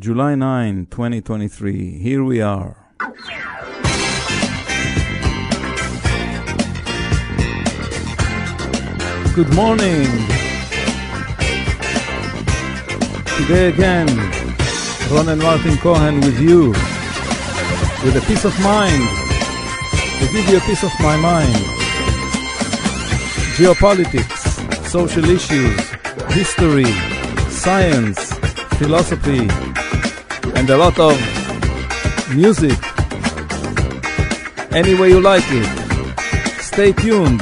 July 9, 2023. Here we are. Good morning. Today again, Ron and Martin Cohen with you, with a peace of mind, to give you a piece of my mind. Geopolitics, social issues, history, science, philosophy, and a lot of music. Any way you like it. Stay tuned.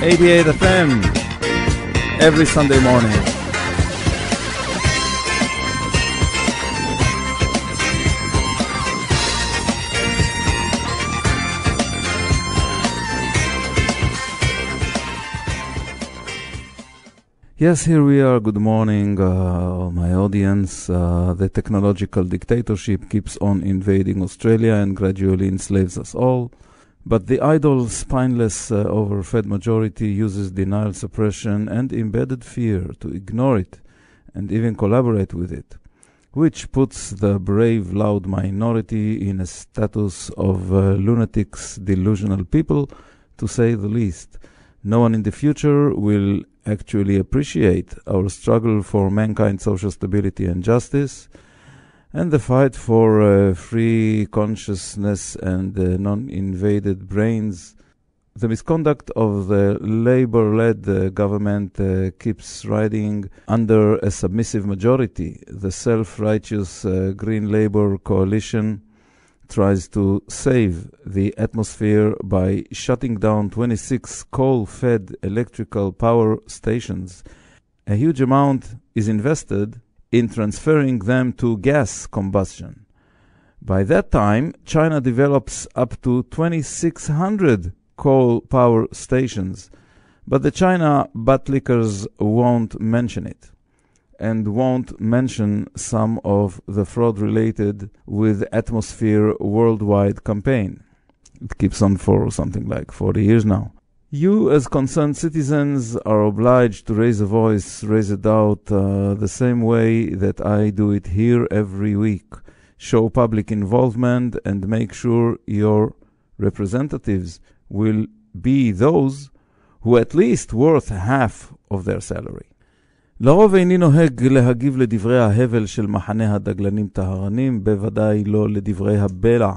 88 FM every Sunday morning. Yes, here we are. Good morning, uh, my audience. Uh, the technological dictatorship keeps on invading Australia and gradually enslaves us all. But the idle, spineless, uh, overfed majority uses denial, suppression, and embedded fear to ignore it and even collaborate with it, which puts the brave, loud minority in a status of uh, lunatics, delusional people, to say the least. No one in the future will actually appreciate our struggle for mankind's social stability and justice, and the fight for uh, free consciousness and uh, non invaded brains. The misconduct of the labor led uh, government uh, keeps riding under a submissive majority. The self righteous uh, Green Labor coalition tries to save the atmosphere by shutting down 26 coal fed electrical power stations. A huge amount is invested in transferring them to gas combustion. By that time, China develops up to 2,600 coal power stations, but the China buttlickers won't mention it and won't mention some of the fraud related with Atmosphere Worldwide campaign. It keeps on for something like 40 years now. You, as concerned citizens, are obliged to raise a voice, raise a doubt, uh, the same way that I do it here every week. Show public involvement and make sure your representatives will be those who at least worth half of their salary. לרוב איני נוהג להגיב לדברי ההבל של מחנה הדגלנים טהרנים, בוודאי לא לדברי הבלע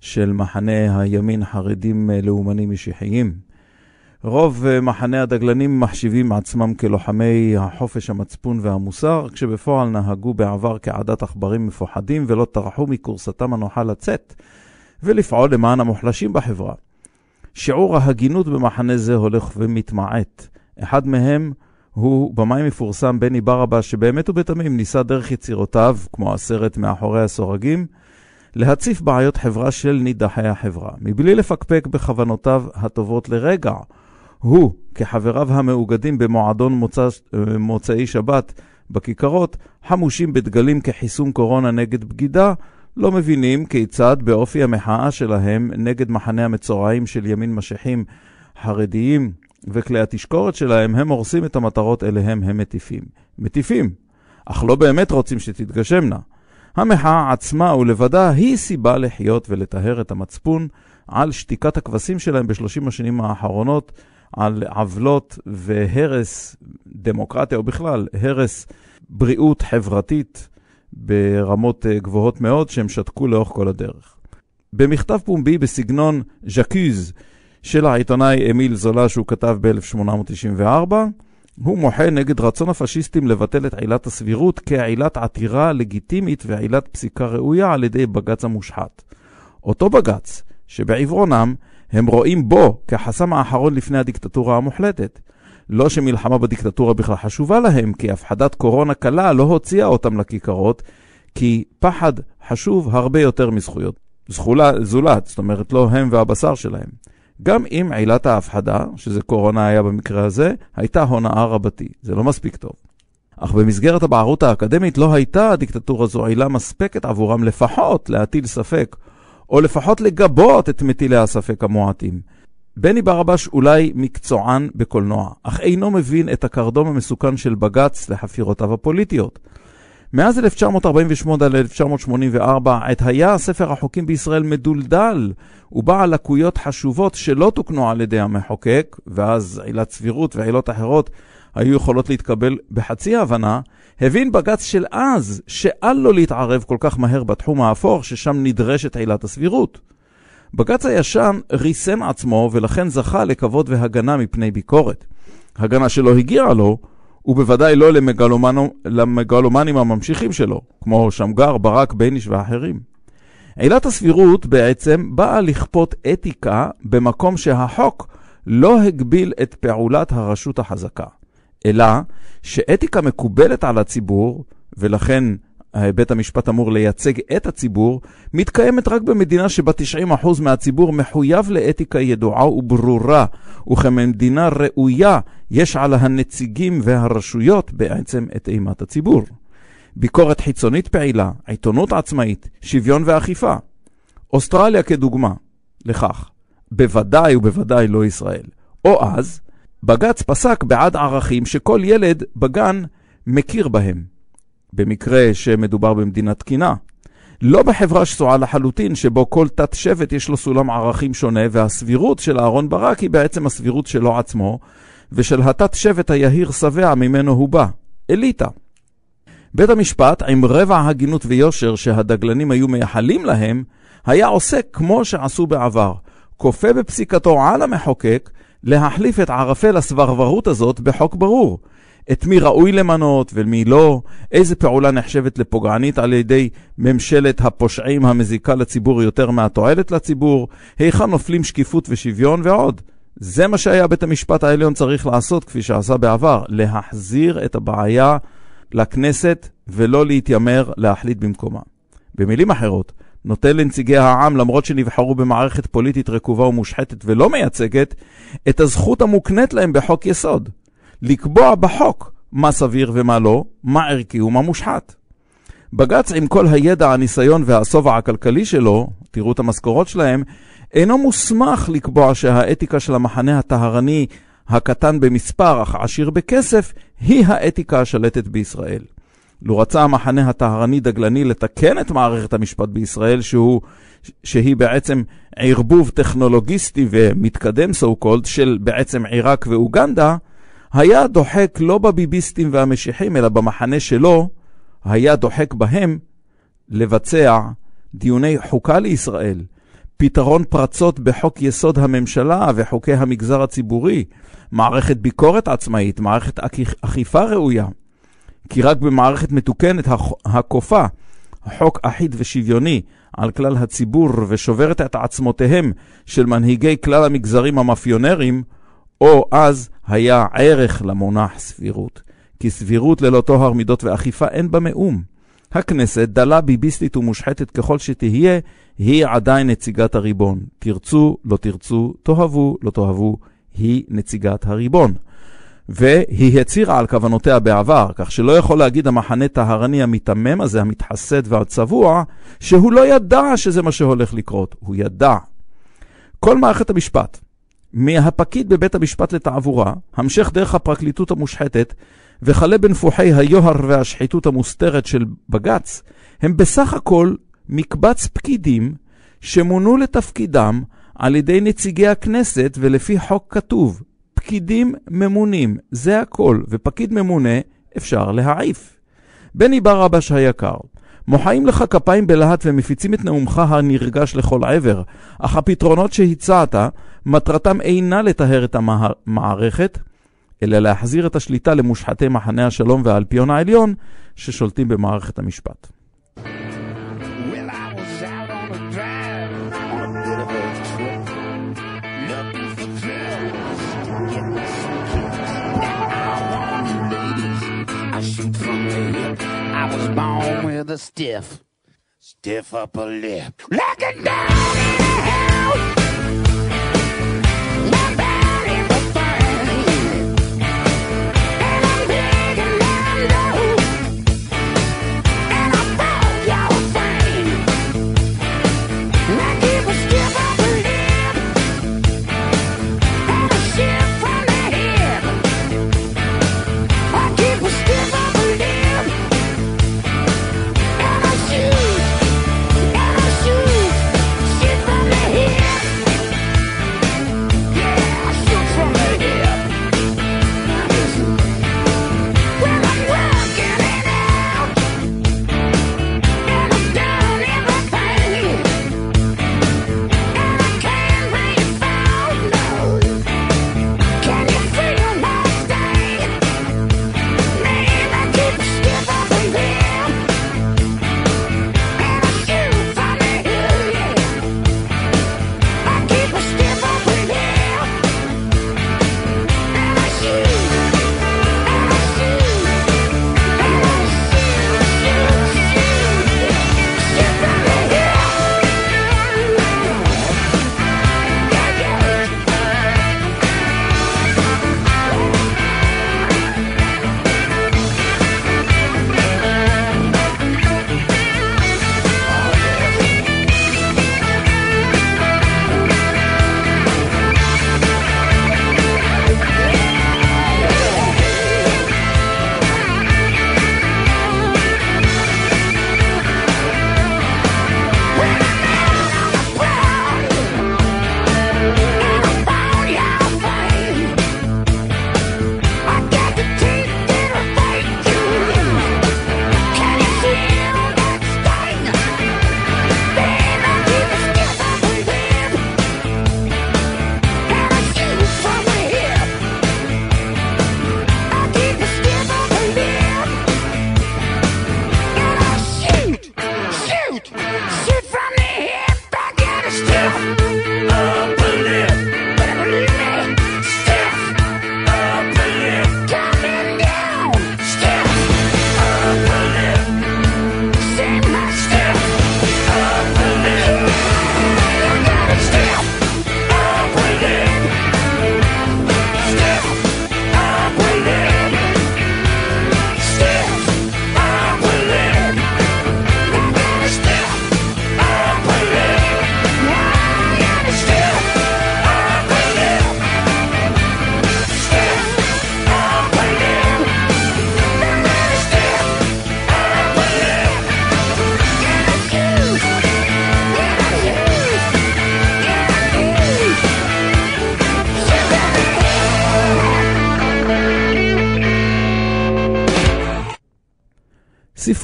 של מחנה הימין חרדים לאומנים משיחיים. רוב מחנה הדגלנים מחשיבים עצמם כלוחמי החופש, המצפון והמוסר, כשבפועל נהגו בעבר כעדת עכברים מפוחדים ולא טרחו מכורסתם הנוחה לצאת ולפעול למען המוחלשים בחברה. שיעור ההגינות במחנה זה הולך ומתמעט. אחד מהם הוא במאי מפורסם בני ברבא, שבאמת ובתמים ניסה דרך יצירותיו, כמו הסרט מאחורי הסורגים, להציף בעיות חברה של נידחי החברה, מבלי לפקפק בכוונותיו הטובות לרגע. הוא, כחבריו המאוגדים במועדון מוצא, מוצאי שבת בכיכרות, חמושים בדגלים כחיסון קורונה נגד בגידה, לא מבינים כיצד באופי המחאה שלהם נגד מחנה המצורעים של ימין משיחים חרדיים וכלי התשקורת שלהם, הם הורסים את המטרות אליהם הם מטיפים. מטיפים, אך לא באמת רוצים שתתגשמנה. המחאה עצמה ולבדה היא סיבה לחיות ולטהר את המצפון על שתיקת הכבשים שלהם בשלושים השנים האחרונות, על עוולות והרס דמוקרטיה, או בכלל, הרס בריאות חברתית ברמות גבוהות מאוד שהם שתקו לאורך כל הדרך. במכתב פומבי בסגנון ז'קוז של העיתונאי אמיל זולה שהוא כתב ב-1894, הוא מוחה נגד רצון הפשיסטים לבטל את עילת הסבירות כעילת עתירה לגיטימית ועילת פסיקה ראויה על ידי בג"ץ המושחת. אותו בג"ץ, שבעברונם הם רואים בו כחסם האחרון לפני הדיקטטורה המוחלטת. לא שמלחמה בדיקטטורה בכלל חשובה להם, כי הפחדת קורונה קלה לא הוציאה אותם לכיכרות, כי פחד חשוב הרבה יותר מזכויות. זכולה, זולת, זאת אומרת לא הם והבשר שלהם. גם אם עילת ההפחדה, שזה קורונה היה במקרה הזה, הייתה הונאה רבתי. זה לא מספיק טוב. אך במסגרת הבערות האקדמית לא הייתה הדיקטטורה זו עילה מספקת עבורם לפחות להטיל ספק, או לפחות לגבות את מטילי הספק המועטים. בני ברבש אולי מקצוען בקולנוע, אך אינו מבין את הקרדום המסוכן של בג"ץ לחפירותיו הפוליטיות. מאז 1948 עד 1984, עת היה ספר החוקים בישראל מדולדל ובעל לקויות חשובות שלא תוקנו על ידי המחוקק, ואז עילת סבירות ועילות אחרות היו יכולות להתקבל בחצי הבנה, הבין בג"ץ של אז שאל לו להתערב כל כך מהר בתחום האפור, ששם נדרשת עילת הסבירות. בג"ץ הישן ריסן עצמו ולכן זכה לכבוד והגנה מפני ביקורת. הגנה שלא הגיעה לו, ובוודאי לא למגלומנים הממשיכים שלו, כמו שמגר, ברק, בייניש ואחרים. עילת הסבירות בעצם באה לכפות אתיקה במקום שהחוק לא הגביל את פעולת הרשות החזקה, אלא שאתיקה מקובלת על הציבור, ולכן בית המשפט אמור לייצג את הציבור, מתקיימת רק במדינה שבה 90% מהציבור מחויב לאתיקה ידועה וברורה, וכמדינה ראויה יש על הנציגים והרשויות בעצם את אימת הציבור. ביקורת חיצונית פעילה, עיתונות עצמאית, שוויון ואכיפה. אוסטרליה כדוגמה לכך, בוודאי ובוודאי לא ישראל. או אז, בג"ץ פסק בעד ערכים שכל ילד בגן מכיר בהם. במקרה שמדובר במדינה תקינה. לא בחברה שסועה לחלוטין, שבו כל תת שבט יש לו סולם ערכים שונה, והסבירות של אהרון ברק היא בעצם הסבירות שלו עצמו, ושל התת שבט היהיר שבע ממנו הוא בא, אליטה. בית המשפט, עם רבע הגינות ויושר שהדגלנים היו מייחלים להם, היה עושה כמו שעשו בעבר, כופה בפסיקתו על המחוקק להחליף את ערפל הסברברות הזאת בחוק ברור, את מי ראוי למנות ומי לא, איזה פעולה נחשבת לפוגענית על ידי ממשלת הפושעים המזיקה לציבור יותר מהתועלת לציבור, היכן נופלים שקיפות ושוויון ועוד. זה מה שהיה בית המשפט העליון צריך לעשות, כפי שעשה בעבר, להחזיר את הבעיה לכנסת ולא להתיימר להחליט במקומה. במילים אחרות, נותן לנציגי העם, למרות שנבחרו במערכת פוליטית רקובה ומושחתת ולא מייצגת, את הזכות המוקנית להם בחוק יסוד. לקבוע בחוק מה סביר ומה לא, מה ערכי ומה מושחת. בג"ץ עם כל הידע, הניסיון והשובע הכלכלי שלו, תראו את המשכורות שלהם, אינו מוסמך לקבוע שהאתיקה של המחנה הטהרני הקטן במספר אך עשיר בכסף, היא האתיקה השלטת בישראל. לו רצה המחנה הטהרני דגלני לתקן את מערכת המשפט בישראל, שהוא, שהיא בעצם ערבוב טכנולוגיסטי ומתקדם so called של בעצם עיראק ואוגנדה, היה דוחק לא בביביסטים והמשיחים, אלא במחנה שלו, היה דוחק בהם לבצע דיוני חוקה לישראל, פתרון פרצות בחוק יסוד הממשלה וחוקי המגזר הציבורי, מערכת ביקורת עצמאית, מערכת אכיפה ראויה. כי רק במערכת מתוקנת הכופה חוק אחיד ושוויוני על כלל הציבור ושוברת את עצמותיהם של מנהיגי כלל המגזרים המאפיונרים, או אז היה ערך למונח סבירות. כי סבירות ללא טוהר מידות ואכיפה אין בה מאום. הכנסת, דלה ביביסטית ומושחתת ככל שתהיה, היא עדיין נציגת הריבון. תרצו, לא תרצו, תאהבו, לא תאהבו, היא נציגת הריבון. והיא הצהירה על כוונותיה בעבר, כך שלא יכול להגיד המחנה טהרני המיתמם הזה, המתחסד והצבוע, שהוא לא ידע שזה מה שהולך לקרות. הוא ידע. כל מערכת המשפט, מהפקיד בבית המשפט לתעבורה, המשך דרך הפרקליטות המושחתת, וכלה בנפוחי היוהר והשחיתות המוסתרת של בג"ץ, הם בסך הכל מקבץ פקידים שמונו לתפקידם על ידי נציגי הכנסת ולפי חוק כתוב, פקידים ממונים, זה הכל, ופקיד ממונה אפשר להעיף. בני ברבש היקר, מוחאים לך כפיים בלהט ומפיצים את נאומך הנרגש לכל עבר, אך הפתרונות שהצעת, מטרתם אינה לטהר את המערכת, אלא להחזיר את השליטה למושחתי מחנה השלום והאלפיון העליון ששולטים במערכת המשפט. born with a stiff, stiff upper lip. Looking down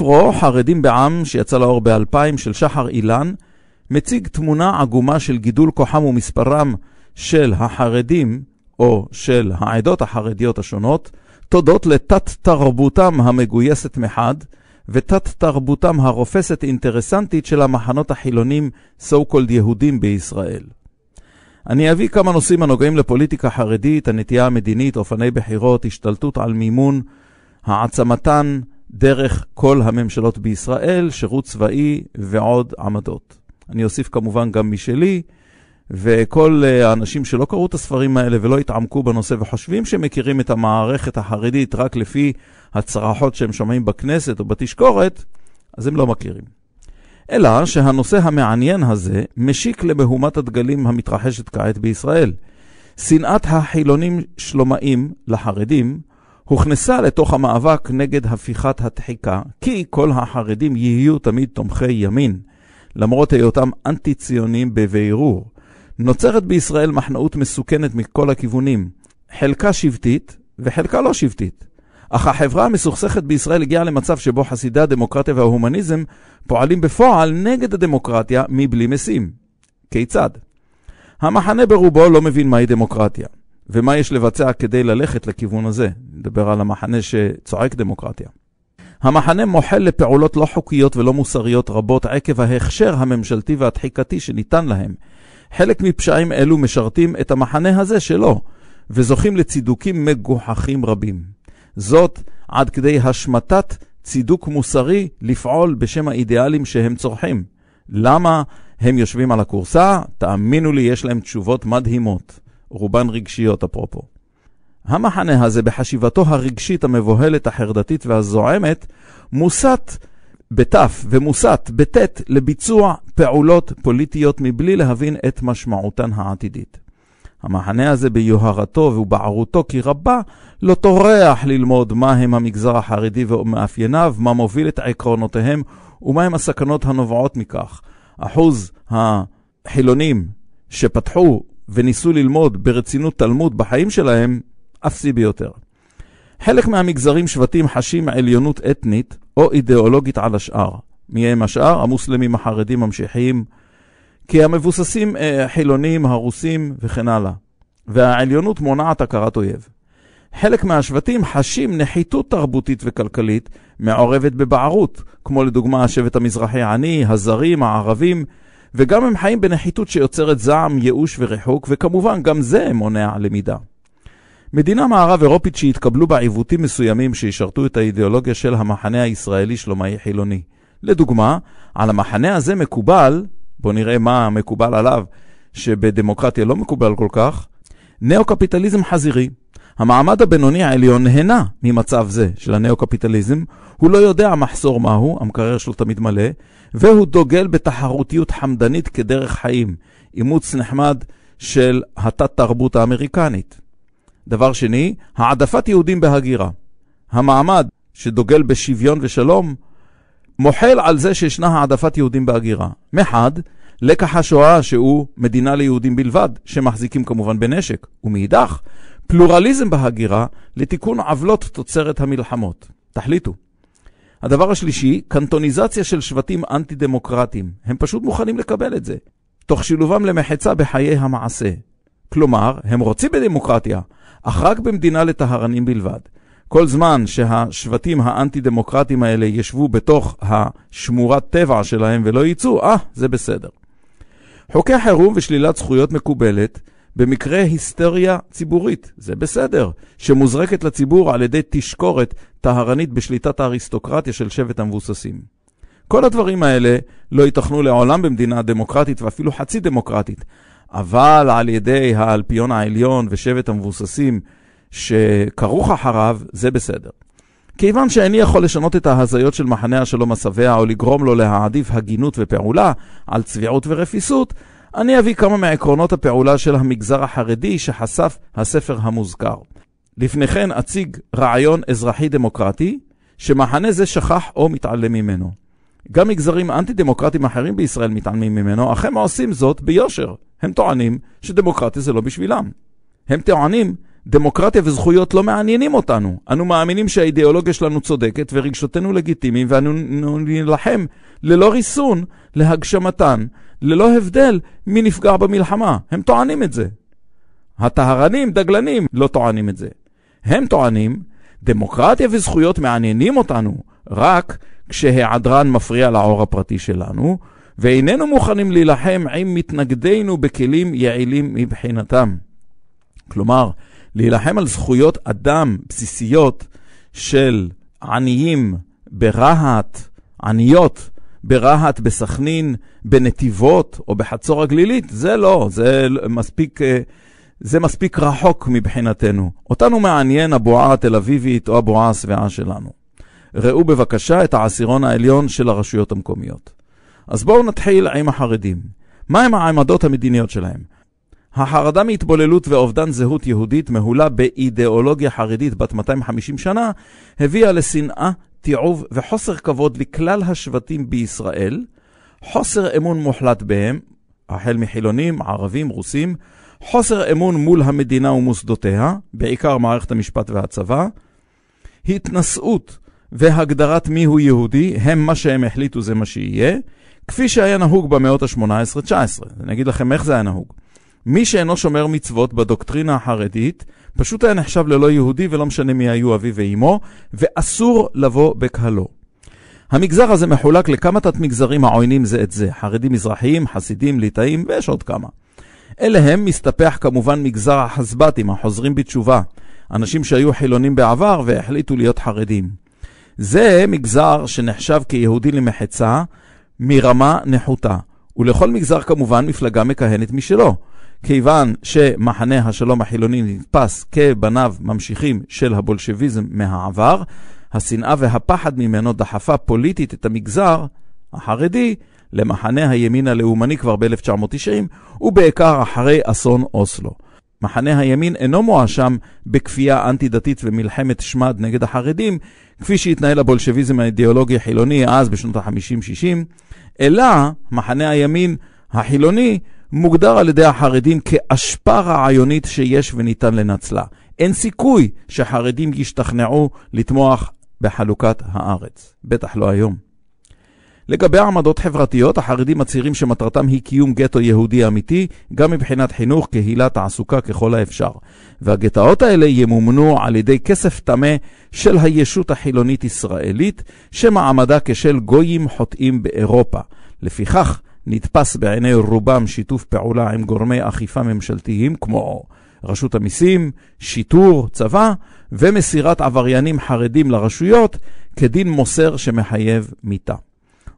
ספרו חרדים בעם, שיצא לאור ב-2000, של שחר אילן, מציג תמונה עגומה של גידול כוחם ומספרם של החרדים, או של העדות החרדיות השונות, תודות לתת-תרבותם המגויסת מחד, ותת-תרבותם הרופסת אינטרסנטית של המחנות החילונים, so called יהודים בישראל. אני אביא כמה נושאים הנוגעים לפוליטיקה חרדית, הנטייה המדינית, אופני בחירות, השתלטות על מימון, העצמתן דרך כל הממשלות בישראל, שירות צבאי ועוד עמדות. אני אוסיף כמובן גם משלי, וכל אה, האנשים שלא קראו את הספרים האלה ולא התעמקו בנושא וחושבים שהם מכירים את המערכת החרדית רק לפי הצרחות שהם שומעים בכנסת או בתשקורת, אז הם לא מכירים. אלא שהנושא המעניין הזה משיק למהומת הדגלים המתרחשת כעת בישראל. שנאת החילונים שלומאים לחרדים הוכנסה לתוך המאבק נגד הפיכת התחיקה, כי כל החרדים יהיו תמיד תומכי ימין, למרות היותם אנטי-ציונים בבירור. נוצרת בישראל מחנאות מסוכנת מכל הכיוונים, חלקה שבטית וחלקה לא שבטית. אך החברה המסוכסכת בישראל הגיעה למצב שבו חסידי הדמוקרטיה וההומניזם פועלים בפועל נגד הדמוקרטיה מבלי משים. כיצד? המחנה ברובו לא מבין מהי דמוקרטיה, ומה יש לבצע כדי ללכת לכיוון הזה. נדבר על המחנה שצועק דמוקרטיה. המחנה מוחל לפעולות לא חוקיות ולא מוסריות רבות עקב ההכשר הממשלתי והתחיקתי שניתן להם. חלק מפשעים אלו משרתים את המחנה הזה שלו, וזוכים לצידוקים מגוחכים רבים. זאת עד כדי השמטת צידוק מוסרי לפעול בשם האידיאלים שהם צורכים. למה הם יושבים על הכורסה? תאמינו לי, יש להם תשובות מדהימות, רובן רגשיות אפרופו. המחנה הזה, בחשיבתו הרגשית המבוהלת, החרדתית והזועמת, מוסט בתף ומוסט בטית לביצוע פעולות פוליטיות מבלי להבין את משמעותן העתידית. המחנה הזה ביוהרתו ובערותו כי רבה לא טורח ללמוד מהם המגזר החרדי ומאפייניו, מה מוביל את עקרונותיהם ומהם הסכנות הנובעות מכך. אחוז החילונים שפתחו וניסו ללמוד ברצינות תלמוד בחיים שלהם, אפסי ביותר. חלק מהמגזרים שבטים חשים עליונות אתנית או אידיאולוגית על השאר. מי הם השאר? המוסלמים החרדים ממשיכים כי המבוססים אה, חילונים, הרוסים וכן הלאה. והעליונות מונעת הכרת אויב. חלק מהשבטים חשים נחיתות תרבותית וכלכלית מעורבת בבערות, כמו לדוגמה השבט המזרחי העני, הזרים, הערבים, וגם הם חיים בנחיתות שיוצרת זעם, ייאוש וריחוק, וכמובן גם זה מונע למידה. מדינה מערב אירופית שהתקבלו בה עיוותים מסוימים שישרתו את האידיאולוגיה של המחנה הישראלי שלומאי חילוני. לדוגמה, על המחנה הזה מקובל בואו נראה מה מקובל עליו, שבדמוקרטיה לא מקובל כל כך, נאו-קפיטליזם חזירי. המעמד הבינוני העליון נהנה ממצב זה של הנאו-קפיטליזם, הוא לא יודע המחסור מהו, המקרר שלו תמיד מלא, והוא דוגל בתחרותיות חמדנית כדרך חיים, אימוץ נחמד של התת-תרבות האמריקנית. דבר שני, העדפת יהודים בהגירה. המעמד שדוגל בשוויון ושלום, מוחל על זה שישנה העדפת יהודים בהגירה. מחד, לקח השואה שהוא מדינה ליהודים בלבד, שמחזיקים כמובן בנשק, ומאידך, פלורליזם בהגירה לתיקון עוולות תוצרת המלחמות. תחליטו. הדבר השלישי, קנטוניזציה של שבטים אנטי-דמוקרטיים. הם פשוט מוכנים לקבל את זה, תוך שילובם למחצה בחיי המעשה. כלומר, הם רוצים בדמוקרטיה, אך רק במדינה לטהרנים בלבד. כל זמן שהשבטים האנטי-דמוקרטיים האלה ישבו בתוך השמורת טבע שלהם ולא יצאו, אה, זה בסדר. חוקי חירום ושלילת זכויות מקובלת במקרה היסטריה ציבורית, זה בסדר, שמוזרקת לציבור על ידי תשקורת טהרנית בשליטת האריסטוקרטיה של שבט המבוססים. כל הדברים האלה לא ייתכנו לעולם במדינה דמוקרטית ואפילו חצי דמוקרטית, אבל על ידי האלפיון העליון ושבט המבוססים שכרוך אחריו, זה בסדר. כיוון שאיני יכול לשנות את ההזיות של מחנה השלום השבע או לגרום לו להעדיף הגינות ופעולה על צביעות ורפיסות, אני אביא כמה מעקרונות הפעולה של המגזר החרדי שחשף הספר המוזכר. לפני כן אציג רעיון אזרחי דמוקרטי, שמחנה זה שכח או מתעלם ממנו. גם מגזרים אנטי-דמוקרטיים אחרים בישראל מתעלמים ממנו, אך הם עושים זאת ביושר. הם טוענים שדמוקרטיה זה לא בשבילם. הם טוענים דמוקרטיה וזכויות לא מעניינים אותנו. אנו מאמינים שהאידיאולוגיה שלנו צודקת ורגשותינו לגיטימיים, ואנו נילחם ללא ריסון להגשמתן, ללא הבדל מי נפגע במלחמה. הם טוענים את זה. הטהרנים, דגלנים, לא טוענים את זה. הם טוענים, דמוקרטיה וזכויות מעניינים אותנו רק כשהיעדרן מפריע לעור הפרטי שלנו, ואיננו מוכנים להילחם עם מתנגדינו בכלים יעילים מבחינתם. כלומר, להילחם על זכויות אדם בסיסיות של עניים ברהט, עניות ברהט, בסכנין, בנתיבות או בחצור הגלילית, זה לא, זה מספיק, אה, זה מספיק רחוק מבחינתנו. אותנו מעניין הבועה התל אביבית או הבועה השבעה שלנו. ראו בבקשה את העשירון העליון של הרשויות המקומיות. אז בואו נתחיל עם החרדים. מהם העמדות המדיניות שלהם? החרדה מהתבוללות ואובדן זהות יהודית מהולה באידיאולוגיה חרדית בת 250 שנה, הביאה לשנאה, תיעוב וחוסר כבוד לכלל השבטים בישראל, חוסר אמון מוחלט בהם, החל מחילונים, ערבים, רוסים, חוסר אמון מול המדינה ומוסדותיה, בעיקר מערכת המשפט והצבא, התנשאות והגדרת מיהו יהודי, הם מה שהם החליטו זה מה שיהיה, כפי שהיה נהוג במאות ה-18-19. אני אגיד לכם איך זה היה נהוג. מי שאינו שומר מצוות בדוקטרינה החרדית, פשוט היה נחשב ללא יהודי ולא משנה מי היו אביו ואימו, ואסור לבוא בקהלו. המגזר הזה מחולק לכמה תת-מגזרים העוינים זה את זה, חרדים מזרחיים, חסידים, ליטאים ויש עוד כמה. אליהם מסתפח כמובן מגזר החסב"תים, החוזרים בתשובה, אנשים שהיו חילונים בעבר והחליטו להיות חרדים. זה מגזר שנחשב כיהודי למחצה מרמה נחותה, ולכל מגזר כמובן מפלגה מכהנת משלו. כיוון שמחנה השלום החילוני נתפס כבניו ממשיכים של הבולשביזם מהעבר, השנאה והפחד ממנו דחפה פוליטית את המגזר החרדי למחנה הימין הלאומני כבר ב-1990, ובעיקר אחרי אסון אוסלו. מחנה הימין אינו מואשם בכפייה אנטי-דתית ומלחמת שמד נגד החרדים, כפי שהתנהל הבולשביזם האידיאולוגי החילוני אז בשנות ה-50-60, אלא מחנה הימין החילוני מוגדר על ידי החרדים כאשפה רעיונית שיש וניתן לנצלה. אין סיכוי שחרדים ישתכנעו לתמוך בחלוקת הארץ, בטח לא היום. לגבי עמדות חברתיות, החרדים מצהירים שמטרתם היא קיום גטו יהודי אמיתי, גם מבחינת חינוך, קהילה, תעסוקה ככל האפשר. והגטאות האלה ימומנו על ידי כסף טמא של הישות החילונית-ישראלית, שמעמדה כשל גויים חוטאים באירופה. לפיכך, נתפס בעיני רובם שיתוף פעולה עם גורמי אכיפה ממשלתיים כמו רשות המיסים, שיטור, צבא, ומסירת עבריינים חרדים לרשויות כדין מוסר שמחייב מיתה.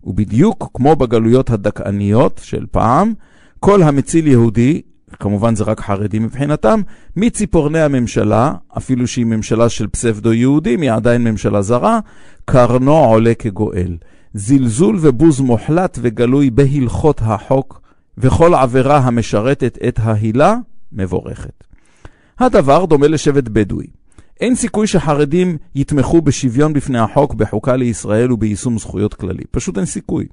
ובדיוק כמו בגלויות הדכאניות של פעם, כל המציל יהודי, כמובן זה רק חרדי מבחינתם, מציפורני הממשלה, אפילו שהיא ממשלה של פסבדו-יהודים, היא עדיין ממשלה זרה, קרנו עולה כגואל. זלזול ובוז מוחלט וגלוי בהלכות החוק, וכל עבירה המשרתת את ההילה, מבורכת. הדבר דומה לשבט בדואי. אין סיכוי שחרדים יתמכו בשוויון בפני החוק, בחוקה לישראל וביישום זכויות כללי. פשוט אין סיכוי.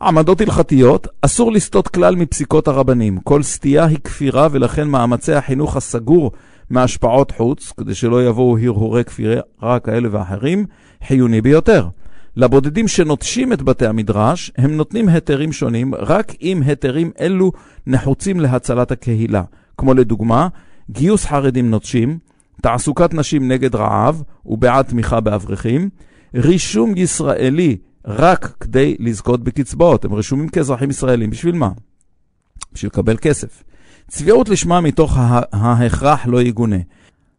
עמדות הלכתיות, אסור לסטות כלל מפסיקות הרבנים. כל סטייה היא כפירה ולכן מאמצי החינוך הסגור מהשפעות חוץ, כדי שלא יבואו הרהורי כפירה כאלה ואחרים, חיוני ביותר. לבודדים שנוטשים את בתי המדרש, הם נותנים היתרים שונים, רק אם היתרים אלו נחוצים להצלת הקהילה. כמו לדוגמה, גיוס חרדים נוטשים, תעסוקת נשים נגד רעב ובעד תמיכה באברכים, רישום ישראלי רק כדי לזכות בקצבאות. הם רשומים כאזרחים ישראלים, בשביל מה? בשביל לקבל כסף. צביעות לשמה מתוך ההכרח לא יגונה.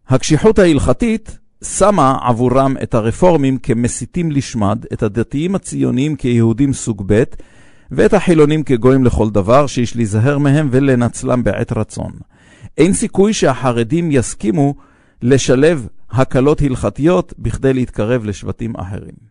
הקשיחות ההלכתית שמה עבורם את הרפורמים כמסיתים לשמד, את הדתיים הציוניים כיהודים סוג ב', ואת החילונים כגויים לכל דבר, שיש להיזהר מהם ולנצלם בעת רצון. אין סיכוי שהחרדים יסכימו לשלב הקלות הלכתיות בכדי להתקרב לשבטים אחרים.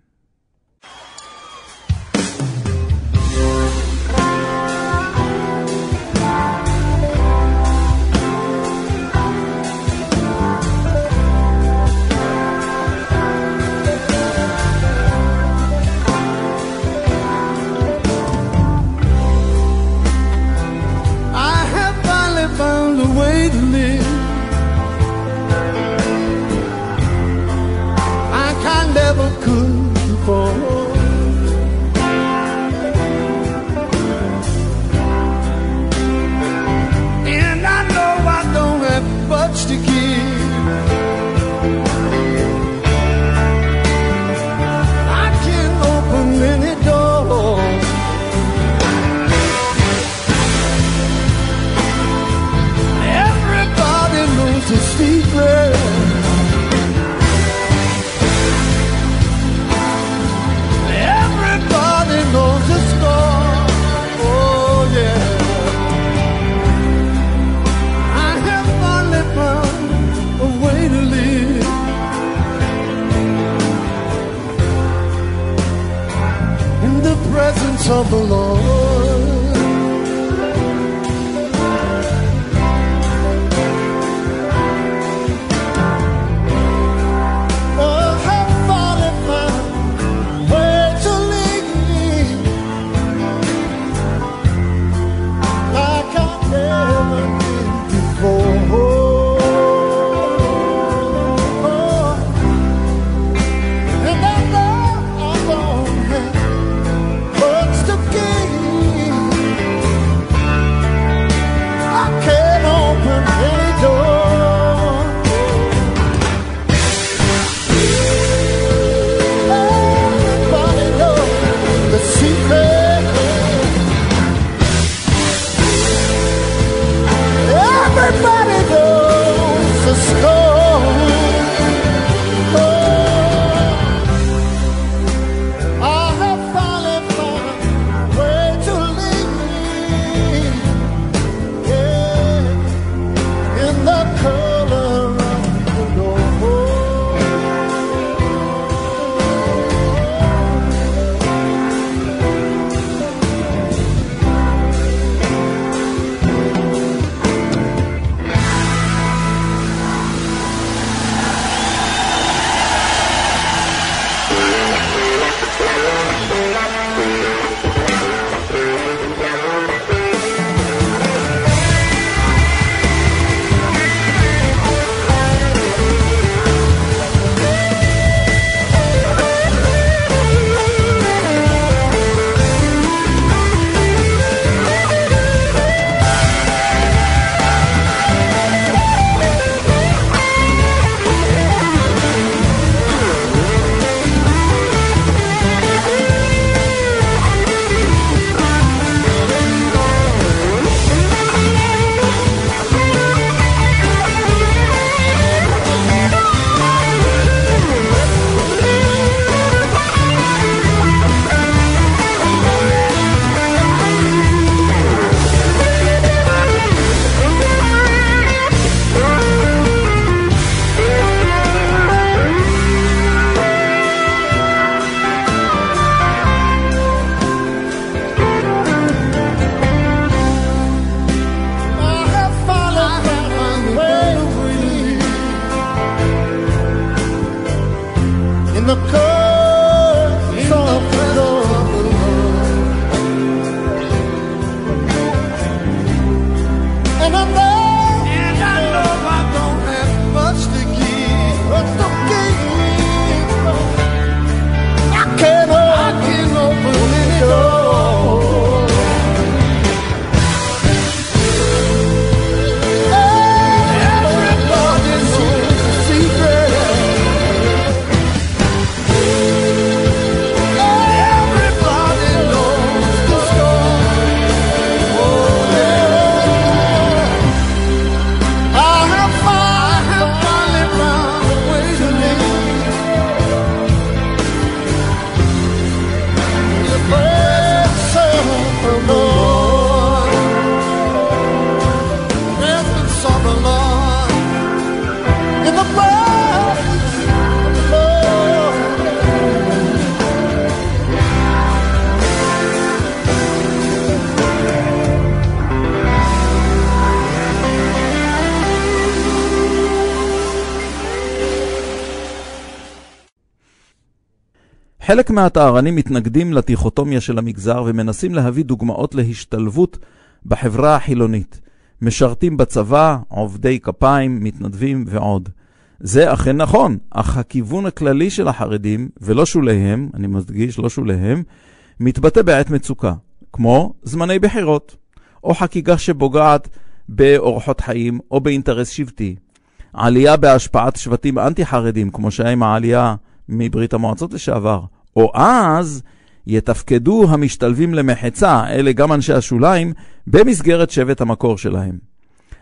Of the Lord. חלק מהטהרנים מתנגדים לדיכוטומיה של המגזר ומנסים להביא דוגמאות להשתלבות בחברה החילונית. משרתים בצבא, עובדי כפיים, מתנדבים ועוד. זה אכן נכון, אך הכיוון הכללי של החרדים, ולא שוליהם, אני מדגיש, לא שוליהם, מתבטא בעת מצוקה, כמו זמני בחירות, או חקיקה שפוגעת באורחות חיים או באינטרס שבטי. עלייה בהשפעת שבטים אנטי-חרדים, כמו שהיה עם העלייה מברית המועצות לשעבר, או אז יתפקדו המשתלבים למחצה, אלה גם אנשי השוליים, במסגרת שבט המקור שלהם.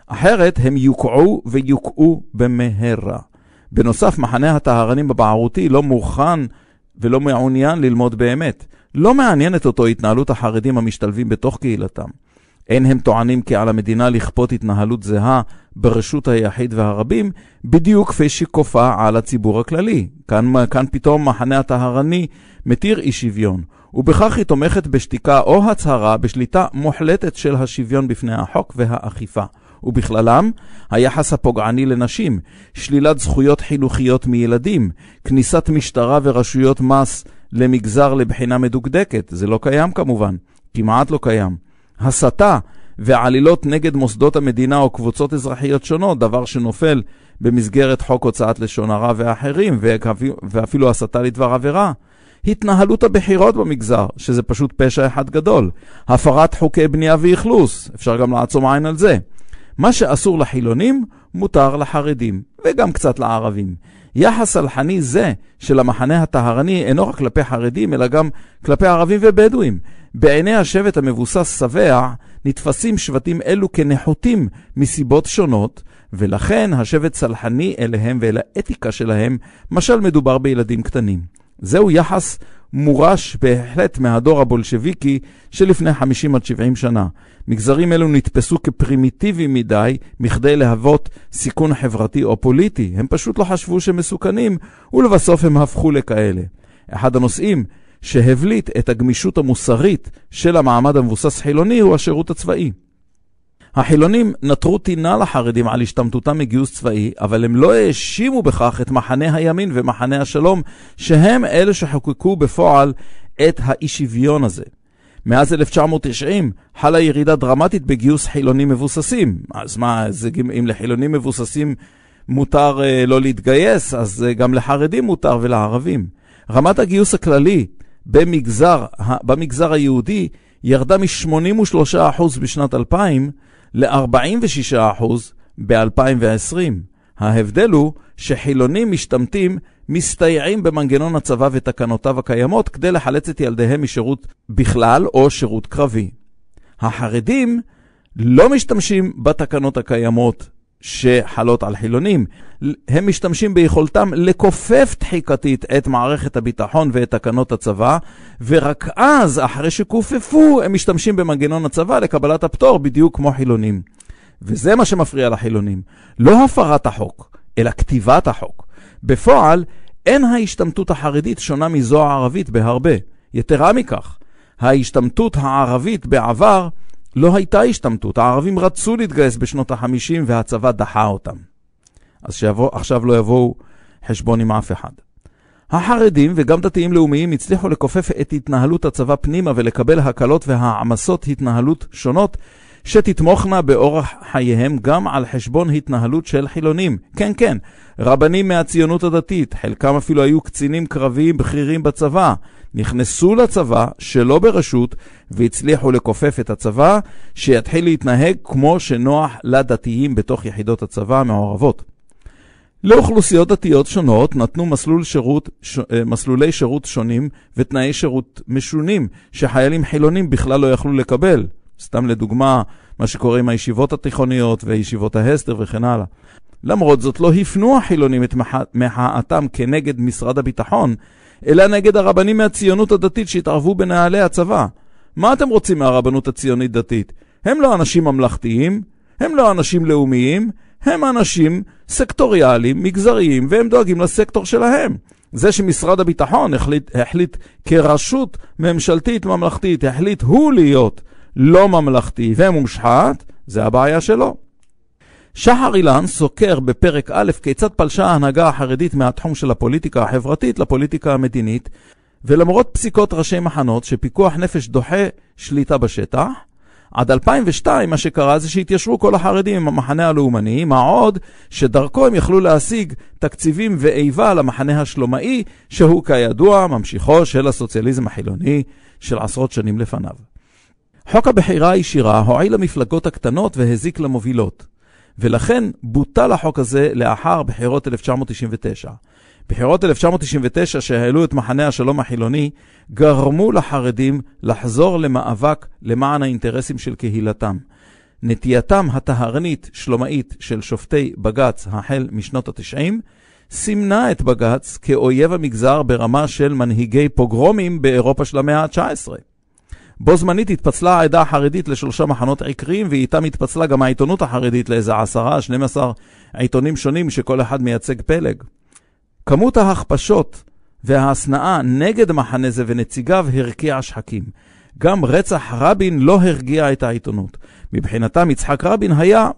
אחרת הם יוקעו ויוקעו במהרה. בנוסף, מחנה הטהרנים בבערותי לא מוכן ולא מעוניין ללמוד באמת. לא מעניינת אותו התנהלות החרדים המשתלבים בתוך קהילתם. אין הם טוענים כי על המדינה לכפות התנהלות זהה ברשות היחיד והרבים, בדיוק כפי שכופה על הציבור הכללי. כאן, כאן פתאום מחנה הטהרני מתיר אי שוויון, ובכך היא תומכת בשתיקה או הצהרה בשליטה מוחלטת של השוויון בפני החוק והאכיפה. ובכללם היחס הפוגעני לנשים, שלילת זכויות חינוכיות מילדים, כניסת משטרה ורשויות מס למגזר לבחינה מדוקדקת, זה לא קיים כמובן, כמעט לא קיים. הסתה ועלילות נגד מוסדות המדינה או קבוצות אזרחיות שונות, דבר שנופל במסגרת חוק הוצאת לשון הרע ואחרים, ואפילו הסתה לדבר עבירה. התנהלות הבחירות במגזר, שזה פשוט פשע אחד גדול. הפרת חוקי בנייה ואכלוס, אפשר גם לעצום עין על זה. מה שאסור לחילונים, מותר לחרדים, וגם קצת לערבים. יחס סלחני זה של המחנה הטהרני אינו רק כלפי חרדים, אלא גם כלפי ערבים ובדואים. בעיני השבט המבוסס שבע, נתפסים שבטים אלו כנחותים מסיבות שונות, ולכן השבט סלחני אליהם ואל האתיקה שלהם, משל מדובר בילדים קטנים. זהו יחס מורש בהחלט מהדור הבולשביקי שלפני 50 עד 70 שנה. מגזרים אלו נתפסו כפרימיטיביים מדי מכדי להוות סיכון חברתי או פוליטי. הם פשוט לא חשבו שהם מסוכנים, ולבסוף הם הפכו לכאלה. אחד הנושאים שהבליט את הגמישות המוסרית של המעמד המבוסס חילוני הוא השירות הצבאי. החילונים נטרו טינה לחרדים על השתמטותם מגיוס צבאי, אבל הם לא האשימו בכך את מחנה הימין ומחנה השלום, שהם אלה שחוקקו בפועל את האי שוויון הזה. מאז 1990 חלה ירידה דרמטית בגיוס חילונים מבוססים. אז מה, זה, אם לחילונים מבוססים מותר uh, לא להתגייס, אז uh, גם לחרדים מותר ולערבים. רמת הגיוס הכללי במגזר, במגזר היהודי ירדה מ-83% בשנת 2000 ל-46% ב-2020. ההבדל הוא שחילונים משתמטים מסתייעים במנגנון הצבא ותקנותיו הקיימות כדי לחלץ את ילדיהם משירות בכלל או שירות קרבי. החרדים לא משתמשים בתקנות הקיימות שחלות על חילונים. הם משתמשים ביכולתם לכופף דחיקתית את מערכת הביטחון ואת תקנות הצבא, ורק אז, אחרי שכופפו, הם משתמשים במנגנון הצבא לקבלת הפטור, בדיוק כמו חילונים. וזה מה שמפריע לחילונים. לא הפרת החוק, אלא כתיבת החוק. בפועל, אין ההשתמטות החרדית שונה מזו הערבית בהרבה. יתרה מכך, ההשתמטות הערבית בעבר לא הייתה השתמטות. הערבים רצו להתגייס בשנות ה-50 והצבא דחה אותם. אז שיבוא, עכשיו לא יבואו חשבון עם אף אחד. החרדים וגם דתיים לאומיים הצליחו לכופף את התנהלות הצבא פנימה ולקבל הקלות והעמסות התנהלות שונות שתתמוכנה באורח חייהם גם על חשבון התנהלות של חילונים. כן, כן, רבנים מהציונות הדתית, חלקם אפילו היו קצינים קרביים בכירים בצבא, נכנסו לצבא שלא ברשות והצליחו לכופף את הצבא, שיתחיל להתנהג כמו שנוח לדתיים בתוך יחידות הצבא המעורבות. לאוכלוסיות דתיות שונות נתנו מסלול שירות, ש... אה, מסלולי שירות שונים ותנאי שירות משונים, שחיילים חילונים בכלל לא יכלו לקבל. סתם לדוגמה, מה שקורה עם הישיבות התיכוניות וישיבות ההסדר וכן הלאה. למרות זאת לא הפנו החילונים את מחאתם כנגד משרד הביטחון, אלא נגד הרבנים מהציונות הדתית שהתערבו בנהלי הצבא. מה אתם רוצים מהרבנות הציונית דתית? הם לא אנשים ממלכתיים, הם לא אנשים לאומיים, הם אנשים סקטוריאליים, מגזריים, והם דואגים לסקטור שלהם. זה שמשרד הביטחון החליט, החליט כרשות ממשלתית ממלכתית, החליט הוא להיות לא ממלכתי ומושחת, זה הבעיה שלו. שחר אילן סוקר בפרק א' כיצד פלשה ההנהגה החרדית מהתחום של הפוליטיקה החברתית לפוליטיקה המדינית, ולמרות פסיקות ראשי מחנות שפיקוח נפש דוחה שליטה בשטח, עד 2002 מה שקרה זה שהתיישרו כל החרדים עם המחנה הלאומני, מה עוד שדרכו הם יכלו להשיג תקציבים ואיבה למחנה השלומאי, שהוא כידוע ממשיכו של הסוציאליזם החילוני של עשרות שנים לפניו. חוק הבחירה הישירה הועיל למפלגות הקטנות והזיק למובילות, ולכן בוטל החוק הזה לאחר בחירות 1999. בחירות 1999 שהעלו את מחנה השלום החילוני, גרמו לחרדים לחזור למאבק למען האינטרסים של קהילתם. נטייתם הטהרנית שלומאית של שופטי בג"ץ החל משנות ה-90, סימנה את בג"ץ כאויב המגזר ברמה של מנהיגי פוגרומים באירופה של המאה ה-19. בו זמנית התפצלה העדה החרדית לשלושה מחנות עיקריים, ואיתם התפצלה גם העיתונות החרדית לאיזה עשרה, 12 עיתונים שונים שכל אחד מייצג פלג. כמות ההכפשות וההשנאה נגד מחנה זה ונציגיו הרקיעה שחקים. גם רצח רבין לא הרגיע את העיתונות. מבחינתם יצחק רבין היה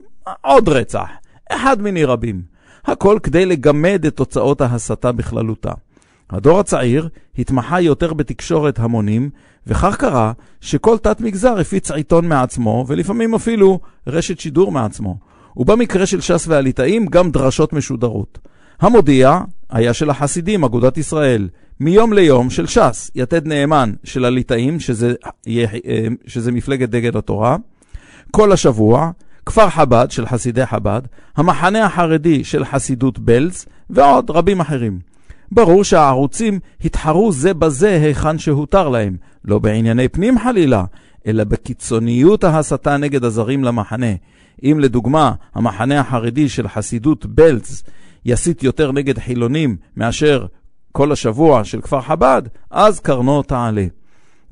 עוד רצח, אחד מיני רבים. הכל כדי לגמד את תוצאות ההסתה בכללותה. הדור הצעיר התמחה יותר בתקשורת המונים, וכך קרה שכל תת מגזר הפיץ עיתון מעצמו, ולפעמים אפילו רשת שידור מעצמו. ובמקרה של ש"ס והליטאים גם דרשות משודרות. המודיע היה של החסידים, אגודת ישראל. מיום ליום של ש"ס, יתד נאמן של הליטאים, שזה, שזה מפלגת דגל התורה. כל השבוע, כפר חב"ד של חסידי חב"ד, המחנה החרדי של חסידות בלז, ועוד רבים אחרים. ברור שהערוצים התחרו זה בזה היכן שהותר להם, לא בענייני פנים חלילה, אלא בקיצוניות ההסתה נגד הזרים למחנה. אם לדוגמה, המחנה החרדי של חסידות בלז יסית יותר נגד חילונים מאשר כל השבוע של כפר חב"ד, אז קרנו תעלה.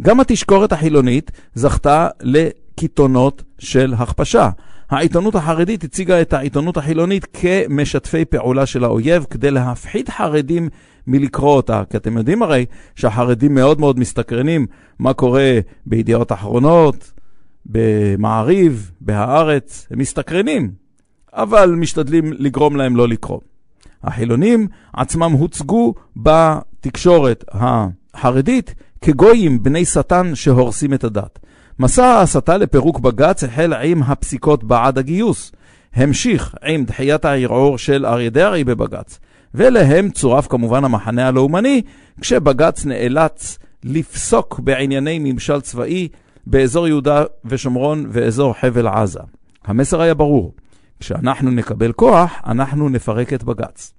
גם התשקורת החילונית זכתה לקיתונות של הכפשה. העיתונות החרדית הציגה את העיתונות החילונית כמשתפי פעולה של האויב כדי להפחית חרדים מלקרוא אותה, כי אתם יודעים הרי שהחרדים מאוד מאוד מסתקרנים מה קורה בידיעות אחרונות, במעריב, בהארץ, הם מסתקרנים, אבל משתדלים לגרום להם לא לקרוא. החילונים עצמם הוצגו בתקשורת החרדית כגויים בני שטן שהורסים את הדת. מסע ההסתה לפירוק בג"ץ החל עם הפסיקות בעד הגיוס. המשיך עם דחיית הערעור של אריה דרעי בבג"ץ. ואליהם צורף כמובן המחנה הלאומני, כשבג"ץ נאלץ לפסוק בענייני ממשל צבאי באזור יהודה ושומרון ואזור חבל עזה. המסר היה ברור, כשאנחנו נקבל כוח, אנחנו נפרק את בג"ץ.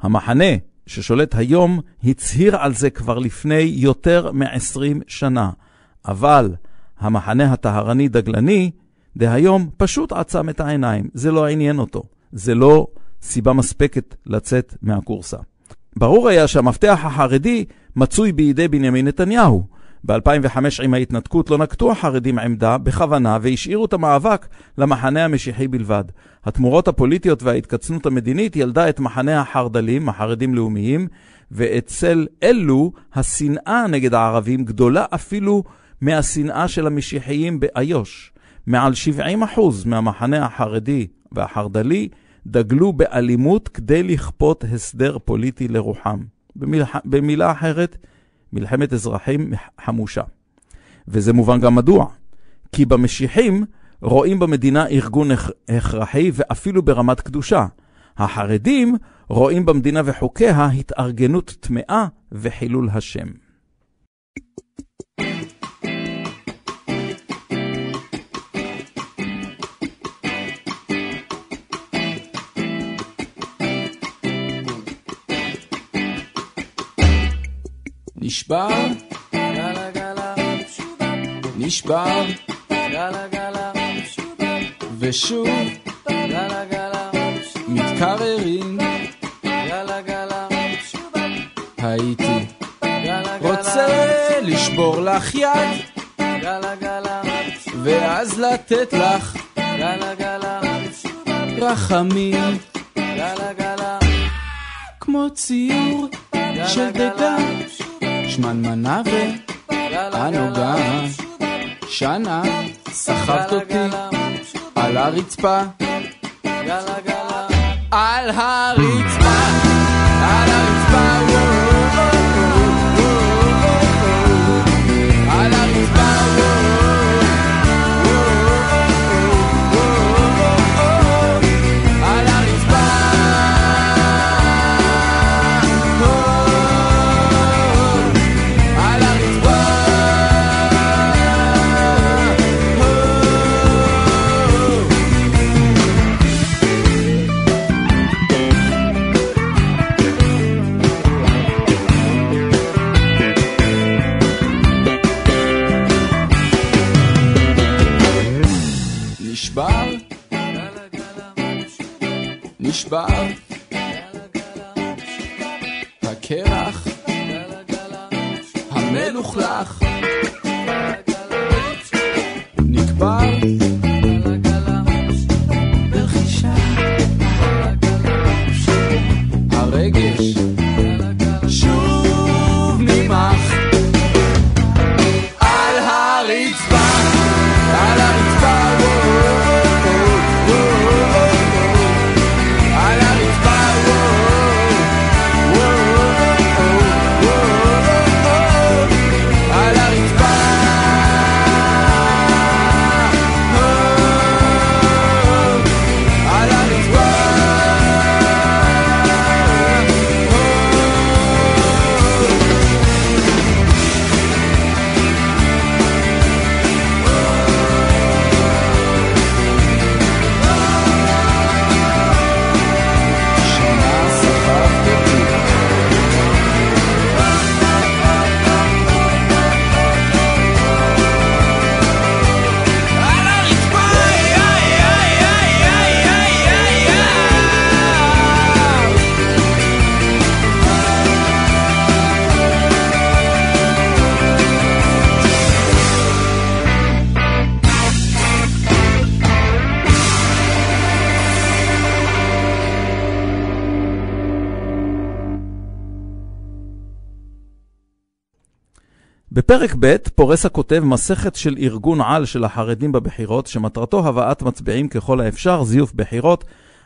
המחנה ששולט היום הצהיר על זה כבר לפני יותר מ-20 שנה, אבל המחנה הטהרני-דגלני דהיום פשוט עצם את העיניים, זה לא עניין אותו, זה לא סיבה מספקת לצאת מהקורסה. ברור היה שהמפתח החרדי מצוי בידי בנימין נתניהו. ב-2005 עם ההתנתקות לא נקטו החרדים עמדה בכוונה והשאירו את המאבק למחנה המשיחי בלבד. התמורות הפוליטיות וההתקצנות המדינית ילדה את מחנה החרד"לים, החרדים לאומיים, ואצל אלו השנאה נגד הערבים גדולה אפילו מהשנאה של המשיחיים באיו"ש. מעל 70% מהמחנה החרדי והחרד"לי דגלו באלימות כדי לכפות הסדר פוליטי לרוחם. במילה, במילה אחרת, מלחמת אזרחים חמושה. וזה מובן גם מדוע. כי במשיחים רואים במדינה ארגון הכרחי ואפילו ברמת קדושה. החרדים רואים במדינה וחוקיה התארגנות טמאה וחילול השם. נשבר, גלה גלה, נשבר, גלה גלה, ושוב. גלה גלה, מתקררים. גלה גלה, הייתי רוצה לשבור לך יד, גלה גלה, ואז לתת לך גלה גלה, רחמים, גלה גלה, כמו ציור של דגן, שמנמנה והנוגה. שנה סחבת אותי על הרצפה, על הרצפה, בפרק ב' פורס הכותב מסכת של ארגון על של החרדים בבחירות, שמטרתו הבאת מצביעים ככל האפשר, זיוף בחירות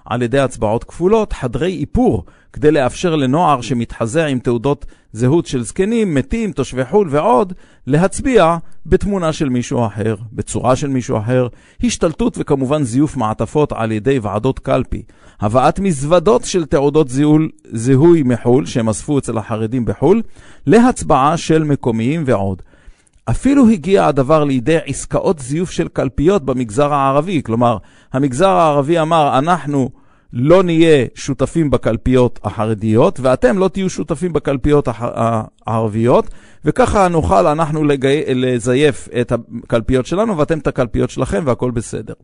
על ידי הצבעות כפולות, חדרי איפור, כדי לאפשר לנוער שמתחזע עם תעודות זהות של זקנים, מתים, תושבי חו"ל ועוד, להצביע בתמונה של מישהו אחר, בצורה של מישהו אחר, השתלטות וכמובן זיוף מעטפות על ידי ועדות קלפי, הבאת מזוודות של תעודות זיהול, זיהוי מחו"ל, שהם אספו אצל החרדים בחו"ל, להצבעה של מקומיים ועוד. אפילו הגיע הדבר לידי עסקאות זיוף של קלפיות במגזר הערבי. כלומר, המגזר הערבי אמר, אנחנו לא נהיה שותפים בקלפיות החרדיות, ואתם לא תהיו שותפים בקלפיות הח- הערביות, וככה נוכל אנחנו לגי... לזייף את הקלפיות שלנו, ואתם את הקלפיות שלכם, והכל בסדר.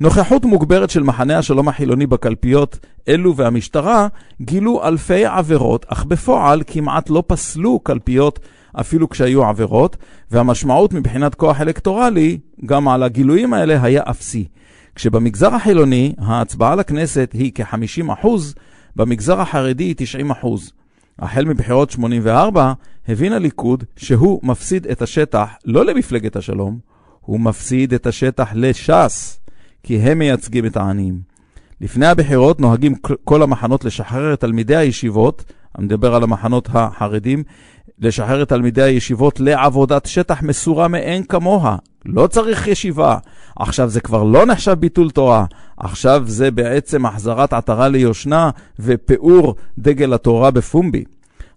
נוכחות מוגברת של מחנה השלום החילוני בקלפיות אלו והמשטרה גילו אלפי עבירות, אך בפועל כמעט לא פסלו קלפיות אפילו כשהיו עבירות, והמשמעות מבחינת כוח אלקטורלי, גם על הגילויים האלה, היה אפסי. כשבמגזר החילוני ההצבעה לכנסת היא כ-50%, במגזר החרדי היא 90%. החל מבחירות 84, הבין הליכוד שהוא מפסיד את השטח לא למפלגת השלום, הוא מפסיד את השטח לש"ס, כי הם מייצגים את העניים. לפני הבחירות נוהגים כל המחנות לשחרר את תלמידי הישיבות, אני מדבר על המחנות החרדים, לשחרר את תלמידי הישיבות לעבודת שטח מסורה מאין כמוה. לא צריך ישיבה. עכשיו זה כבר לא נחשב ביטול תורה, עכשיו זה בעצם החזרת עטרה ליושנה ופיאור דגל התורה בפומבי.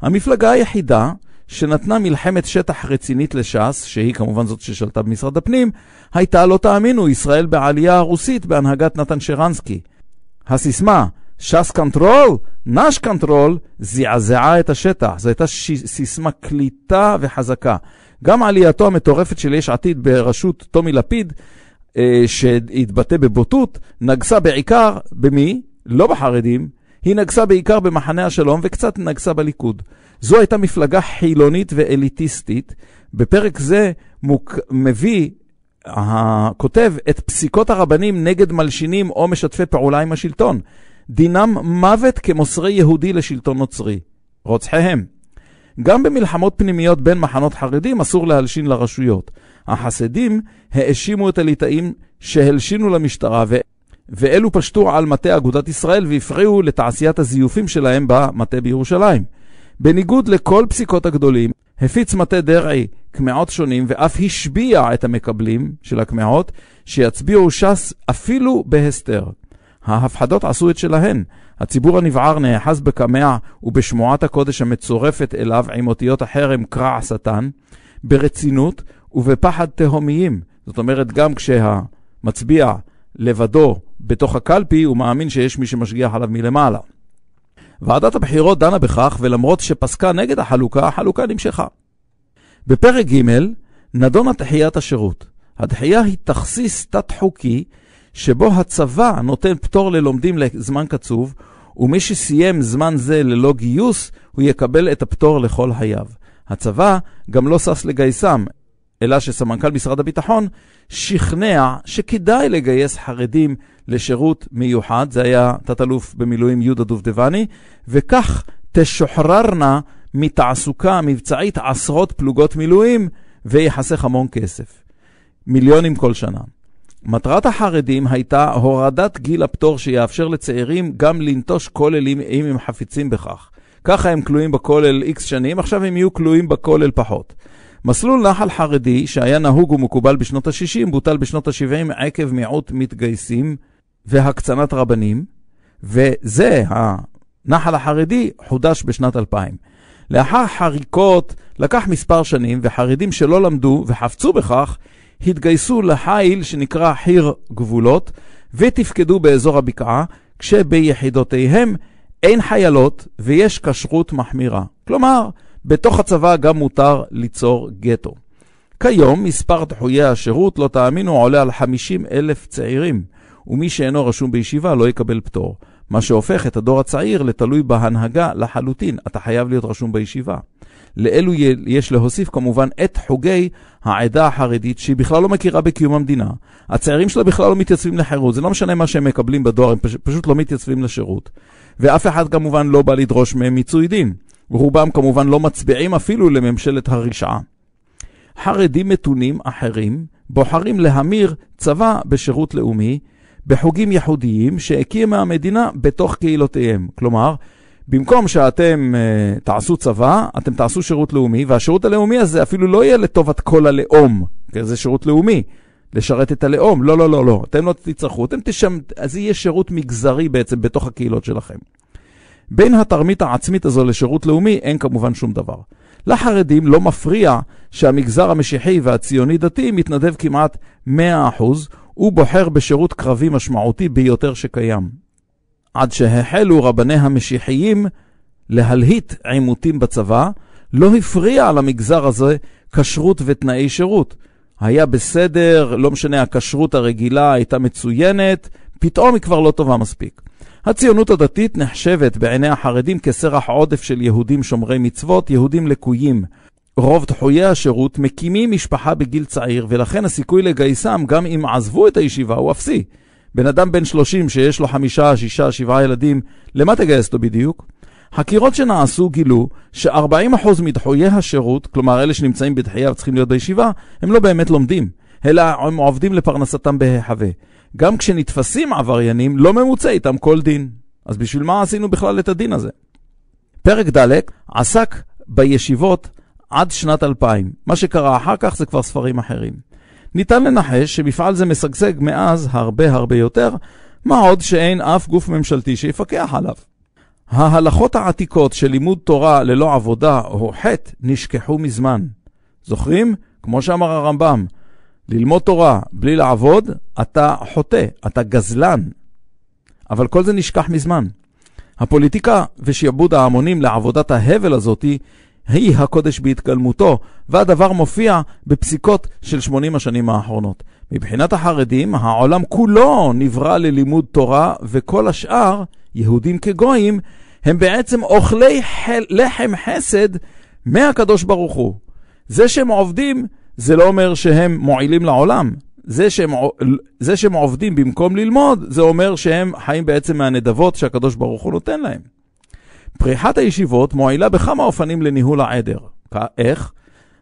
המפלגה היחידה שנתנה מלחמת שטח רצינית לש"ס, שהיא כמובן זאת ששלטה במשרד הפנים, הייתה, לא תאמינו, ישראל בעלייה הרוסית בהנהגת נתן שרנסקי. הסיסמה, ШАС контроль, наш контроль, זעזעה את השטח. זו הייתה ש... סיסמה קליטה וחזקה. גם עלייתו המטורפת של יש עתיד בראשות טומי לפיד, אה, שהתבטא בבוטות, נגסה בעיקר במי? לא בחרדים, היא נגסה בעיקר במחנה השלום וקצת נגסה בליכוד. זו הייתה מפלגה חילונית ואליטיסטית. בפרק זה מוק... מביא הכותב את פסיקות הרבנים נגד מלשינים או משתפי פעולה עם השלטון. דינם מוות כמוסרי יהודי לשלטון נוצרי. רוצחיהם. גם במלחמות פנימיות בין מחנות חרדים אסור להלשין לרשויות. החסידים האשימו את הליטאים שהלשינו למשטרה ו... ואלו פשטו על מטה אגודת ישראל והפריעו לתעשיית הזיופים שלהם במטה בירושלים. בניגוד לכל פסיקות הגדולים, הפיץ מטה דרעי קמעות שונים ואף השביע את המקבלים של הקמעות שיצביעו ש"ס אפילו בהסתר. ההפחדות עשו את שלהן. הציבור הנבער נאחז בקמע ובשמועת הקודש המצורפת אליו עם אותיות החרם קרע השטן, ברצינות ובפחד תהומיים. זאת אומרת, גם כשהמצביע לבדו בתוך הקלפי, הוא מאמין שיש מי שמשגיח עליו מלמעלה. ועדת הבחירות דנה בכך, ולמרות שפסקה נגד החלוקה, החלוקה נמשכה. בפרק ג' נדונה דחיית השירות. הדחייה היא תכסיס תת-חוקי שבו הצבא נותן פטור ללומדים לזמן קצוב, ומי שסיים זמן זה ללא גיוס, הוא יקבל את הפטור לכל חייו. הצבא גם לא שש לגייסם, אלא שסמנכ"ל משרד הביטחון שכנע שכדאי לגייס חרדים לשירות מיוחד, זה היה תת-אלוף במילואים יהודה דובדבני, וכך תשוחררנה מתעסוקה מבצעית עשרות פלוגות מילואים וייחסך המון כסף. מיליונים כל שנה. מטרת החרדים הייתה הורדת גיל הפטור שיאפשר לצעירים גם לנטוש כוללים אם הם חפצים בכך. ככה הם כלואים בכולל איקס שנים, עכשיו הם יהיו כלואים בכולל פחות. מסלול נחל חרדי, שהיה נהוג ומקובל בשנות ה-60, בוטל בשנות ה-70 עקב מיעוט מתגייסים והקצנת רבנים, וזה, הנחל החרדי, חודש בשנת 2000. לאחר חריקות לקח מספר שנים, וחרדים שלא למדו וחפצו בכך, התגייסו לחיל שנקרא חיר גבולות, ותפקדו באזור הבקעה, כשביחידותיהם אין חיילות ויש כשרות מחמירה. כלומר, בתוך הצבא גם מותר ליצור גטו. כיום מספר דחויי השירות, לא תאמינו, עולה על 50 אלף צעירים, ומי שאינו רשום בישיבה לא יקבל פטור, מה שהופך את הדור הצעיר לתלוי בהנהגה לחלוטין, אתה חייב להיות רשום בישיבה. לאלו יש להוסיף כמובן את חוגי העדה החרדית, שהיא בכלל לא מכירה בקיום המדינה. הצעירים שלה בכלל לא מתייצבים לחירות, זה לא משנה מה שהם מקבלים בדואר, הם פש, פשוט לא מתייצבים לשירות. ואף אחד כמובן לא בא לדרוש מהם מיצוי דין. רובם כמובן לא מצביעים אפילו לממשלת הרשעה. חרדים מתונים אחרים בוחרים להמיר צבא בשירות לאומי בחוגים ייחודיים שהקימה המדינה בתוך קהילותיהם. כלומר, במקום שאתם uh, תעשו צבא, אתם תעשו שירות לאומי, והשירות הלאומי הזה אפילו לא יהיה לטובת כל הלאום, כי זה שירות לאומי, לשרת את הלאום. לא, לא, לא, לא. אתם לא תצטרכו, אתם תשם... אז יהיה שירות מגזרי בעצם בתוך הקהילות שלכם. בין התרמית העצמית הזו לשירות לאומי אין כמובן שום דבר. לחרדים לא מפריע שהמגזר המשיחי והציוני-דתי מתנדב כמעט 100%, הוא בוחר בשירות קרבי משמעותי ביותר שקיים. עד שהחלו רבני המשיחיים להלהיט עימותים בצבא, לא הפריע למגזר הזה כשרות ותנאי שירות. היה בסדר, לא משנה, הכשרות הרגילה הייתה מצוינת, פתאום היא כבר לא טובה מספיק. הציונות הדתית נחשבת בעיני החרדים כסרח עודף של יהודים שומרי מצוות, יהודים לקויים. רוב דחויי השירות מקימים משפחה בגיל צעיר, ולכן הסיכוי לגייסם, גם אם עזבו את הישיבה, הוא אפסי. בן אדם בן 30 שיש לו חמישה, שישה, שבעה ילדים, למה תגייס אותו בדיוק? חקירות שנעשו גילו ש-40% מדחויי השירות, כלומר אלה שנמצאים בדחייה וצריכים להיות בישיבה, הם לא באמת לומדים, אלא הם עובדים לפרנסתם בהיחווה. גם כשנתפסים עבריינים, לא ממוצע איתם כל דין. אז בשביל מה עשינו בכלל את הדין הזה? פרק ד' עסק בישיבות עד שנת 2000. מה שקרה אחר כך זה כבר ספרים אחרים. ניתן לנחש שמפעל זה משגשג מאז הרבה הרבה יותר, מה עוד שאין אף גוף ממשלתי שיפקח עליו. ההלכות העתיקות של לימוד תורה ללא עבודה או חטא נשכחו מזמן. זוכרים? כמו שאמר הרמב"ם, ללמוד תורה בלי לעבוד, אתה חוטא, אתה גזלן. אבל כל זה נשכח מזמן. הפוליטיקה ושעבוד ההמונים לעבודת ההבל הזאתי היא הקודש בהתגלמותו, והדבר מופיע בפסיקות של 80 השנים האחרונות. מבחינת החרדים, העולם כולו נברא ללימוד תורה, וכל השאר, יהודים כגויים, הם בעצם אוכלי חל... לחם חסד מהקדוש ברוך הוא. זה שהם עובדים, זה לא אומר שהם מועילים לעולם. זה שהם, זה שהם עובדים במקום ללמוד, זה אומר שהם חיים בעצם מהנדבות שהקדוש ברוך הוא נותן להם. פריחת הישיבות מועילה בכמה אופנים לניהול העדר. איך?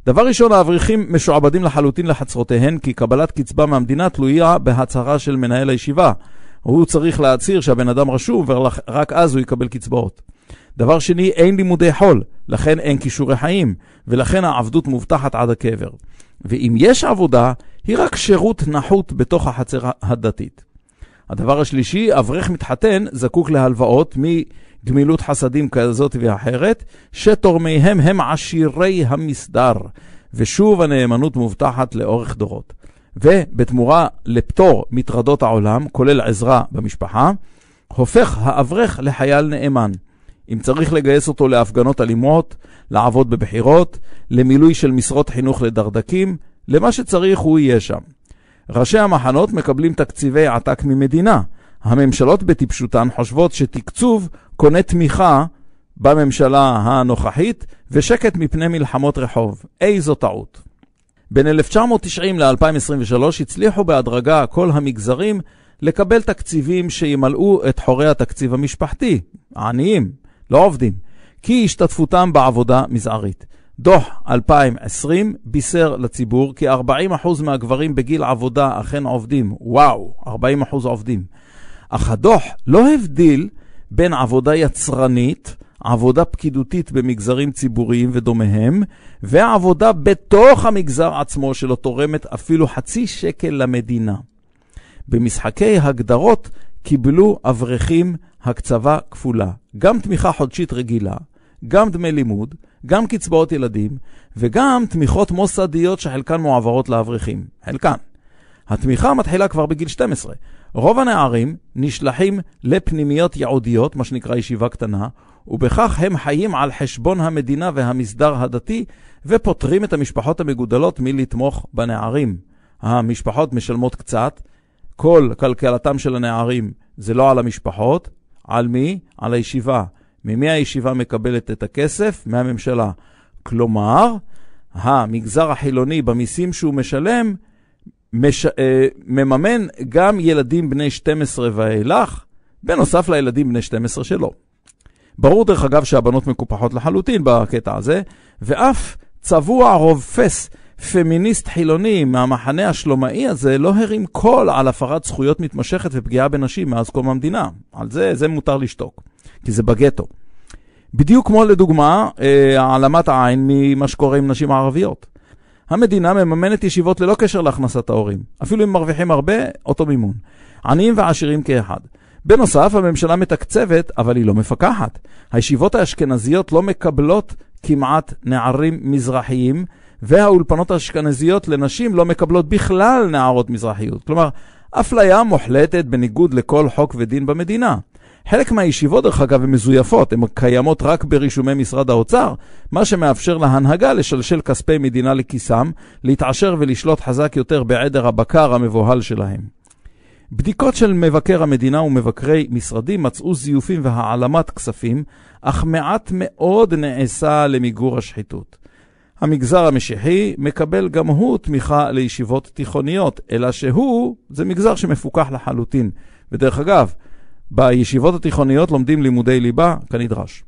דבר ראשון, האברכים משועבדים לחלוטין לחצרותיהן, כי קבלת קצבה מהמדינה תלויה בהצהרה של מנהל הישיבה. הוא צריך להצהיר שהבן אדם רשום, ורק אז הוא יקבל קצבאות. דבר שני, אין לימודי חול, לכן אין כישורי חיים, ולכן העבדות מובטחת עד הקבר. ואם יש עבודה, היא רק שירות נחות בתוך החצר הדתית. הדבר השלישי, אברך מתחתן זקוק להלוואות מגמילות חסדים כזאת ואחרת, שתורמיהם הם עשירי המסדר, ושוב הנאמנות מובטחת לאורך דורות. ובתמורה לפטור מטרדות העולם, כולל עזרה במשפחה, הופך האברך לחייל נאמן. אם צריך לגייס אותו להפגנות אלימות, לעבוד בבחירות, למילוי של משרות חינוך לדרדקים, למה שצריך הוא יהיה שם. ראשי המחנות מקבלים תקציבי עתק ממדינה. הממשלות בטיפשותן חושבות שתקצוב קונה תמיכה בממשלה הנוכחית ושקט מפני מלחמות רחוב. איזו טעות. בין 1990 ל-2023 הצליחו בהדרגה כל המגזרים לקבל תקציבים שימלאו את חורי התקציב המשפחתי, העניים, לא עובדים, כי השתתפותם בעבודה מזערית. דוח 2020 בישר לציבור כי 40% מהגברים בגיל עבודה אכן עובדים. וואו, 40% עובדים. אך הדוח לא הבדיל בין עבודה יצרנית, עבודה פקידותית במגזרים ציבוריים ודומיהם, ועבודה בתוך המגזר עצמו שלא תורמת אפילו חצי שקל למדינה. במשחקי הגדרות קיבלו אברכים הקצבה כפולה, גם תמיכה חודשית רגילה, גם דמי לימוד, גם קצבאות ילדים, וגם תמיכות מוסדיות שחלקן מועברות לאברכים. חלקן. התמיכה מתחילה כבר בגיל 12. רוב הנערים נשלחים לפנימיות ייעודיות, מה שנקרא ישיבה קטנה, ובכך הם חיים על חשבון המדינה והמסדר הדתי, ופוטרים את המשפחות המגודלות מלתמוך בנערים. המשפחות משלמות קצת, כל כלכלתם של הנערים זה לא על המשפחות, על מי? על הישיבה. ממי הישיבה מקבלת את הכסף? מהממשלה. כלומר, המגזר החילוני במיסים שהוא משלם, מש, אה, מממן גם ילדים בני 12 ואילך, בנוסף לילדים בני 12 שלו. ברור דרך אגב שהבנות מקופחות לחלוטין בקטע הזה, ואף צבוע רובפס פמיניסט חילוני מהמחנה השלומאי הזה לא הרים קול על הפרת זכויות מתמשכת ופגיעה בנשים מאז קום המדינה. על זה, זה מותר לשתוק, כי זה בגטו. בדיוק כמו לדוגמה, אה, העלמת העין ממה שקורה עם נשים ערביות. המדינה מממנת ישיבות ללא קשר להכנסת ההורים. אפילו אם מרוויחים הרבה, אותו מימון. עניים ועשירים כאחד. בנוסף, הממשלה מתקצבת, אבל היא לא מפקחת. הישיבות האשכנזיות לא מקבלות כמעט נערים מזרחיים, והאולפנות האשכנזיות לנשים לא מקבלות בכלל נערות מזרחיות. כלומר, אפליה מוחלטת בניגוד לכל חוק ודין במדינה. חלק מהישיבות, דרך אגב, הן מזויפות, הן קיימות רק ברישומי משרד האוצר, מה שמאפשר להנהגה לשלשל כספי מדינה לכיסם, להתעשר ולשלוט חזק יותר בעדר הבקר המבוהל שלהם. בדיקות של מבקר המדינה ומבקרי משרדים מצאו זיופים והעלמת כספים, אך מעט מאוד נעשה למיגור השחיתות. המגזר המשיחי מקבל גם הוא תמיכה לישיבות תיכוניות, אלא שהוא, זה מגזר שמפוקח לחלוטין. ודרך אגב, בישיבות התיכוניות לומדים לימודי ליבה כנדרש.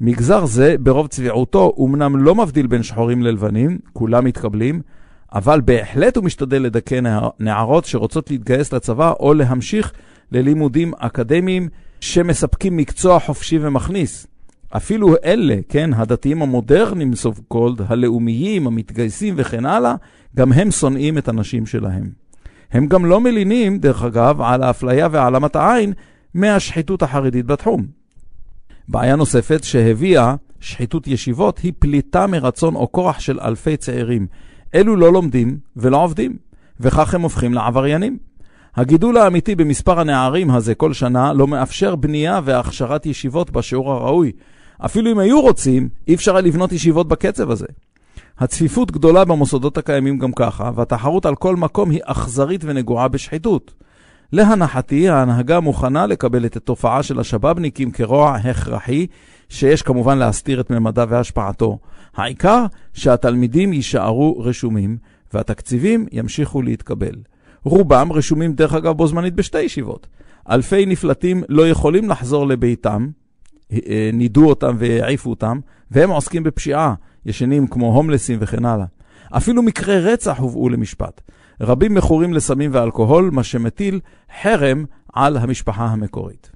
מגזר זה, ברוב צביעותו, אמנם לא מבדיל בין שחורים ללבנים, כולם מתקבלים, אבל בהחלט הוא משתדל לדכא נערות שרוצות להתגייס לצבא או להמשיך ללימודים אקדמיים שמספקים מקצוע חופשי ומכניס. אפילו אלה, כן, הדתיים המודרניים סוף קולד, הלאומיים, המתגייסים וכן הלאה, גם הם שונאים את הנשים שלהם. הם גם לא מלינים, דרך אגב, על האפליה והעלמת העין מהשחיתות החרדית בתחום. בעיה נוספת שהביאה שחיתות ישיבות היא פליטה מרצון או כורח של אלפי צעירים. אלו לא לומדים ולא עובדים, וכך הם הופכים לעבריינים. הגידול האמיתי במספר הנערים הזה כל שנה לא מאפשר בנייה והכשרת ישיבות בשיעור הראוי. אפילו אם היו רוצים, אי אפשר היה לבנות ישיבות בקצב הזה. הצפיפות גדולה במוסדות הקיימים גם ככה, והתחרות על כל מקום היא אכזרית ונגועה בשחיתות. להנחתי, ההנהגה מוכנה לקבל את התופעה של השבאבניקים כרוע הכרחי, שיש כמובן להסתיר את ממדיו והשפעתו. העיקר שהתלמידים יישארו רשומים, והתקציבים ימשיכו להתקבל. רובם רשומים דרך אגב בו זמנית בשתי ישיבות. אלפי נפלטים לא יכולים לחזור לביתם, נידו אותם והעיפו אותם, והם עוסקים בפשיעה, ישנים כמו הומלסים וכן הלאה. אפילו מקרי רצח הובאו למשפט. רבים מכורים לסמים ואלכוהול, מה שמטיל חרם על המשפחה המקורית.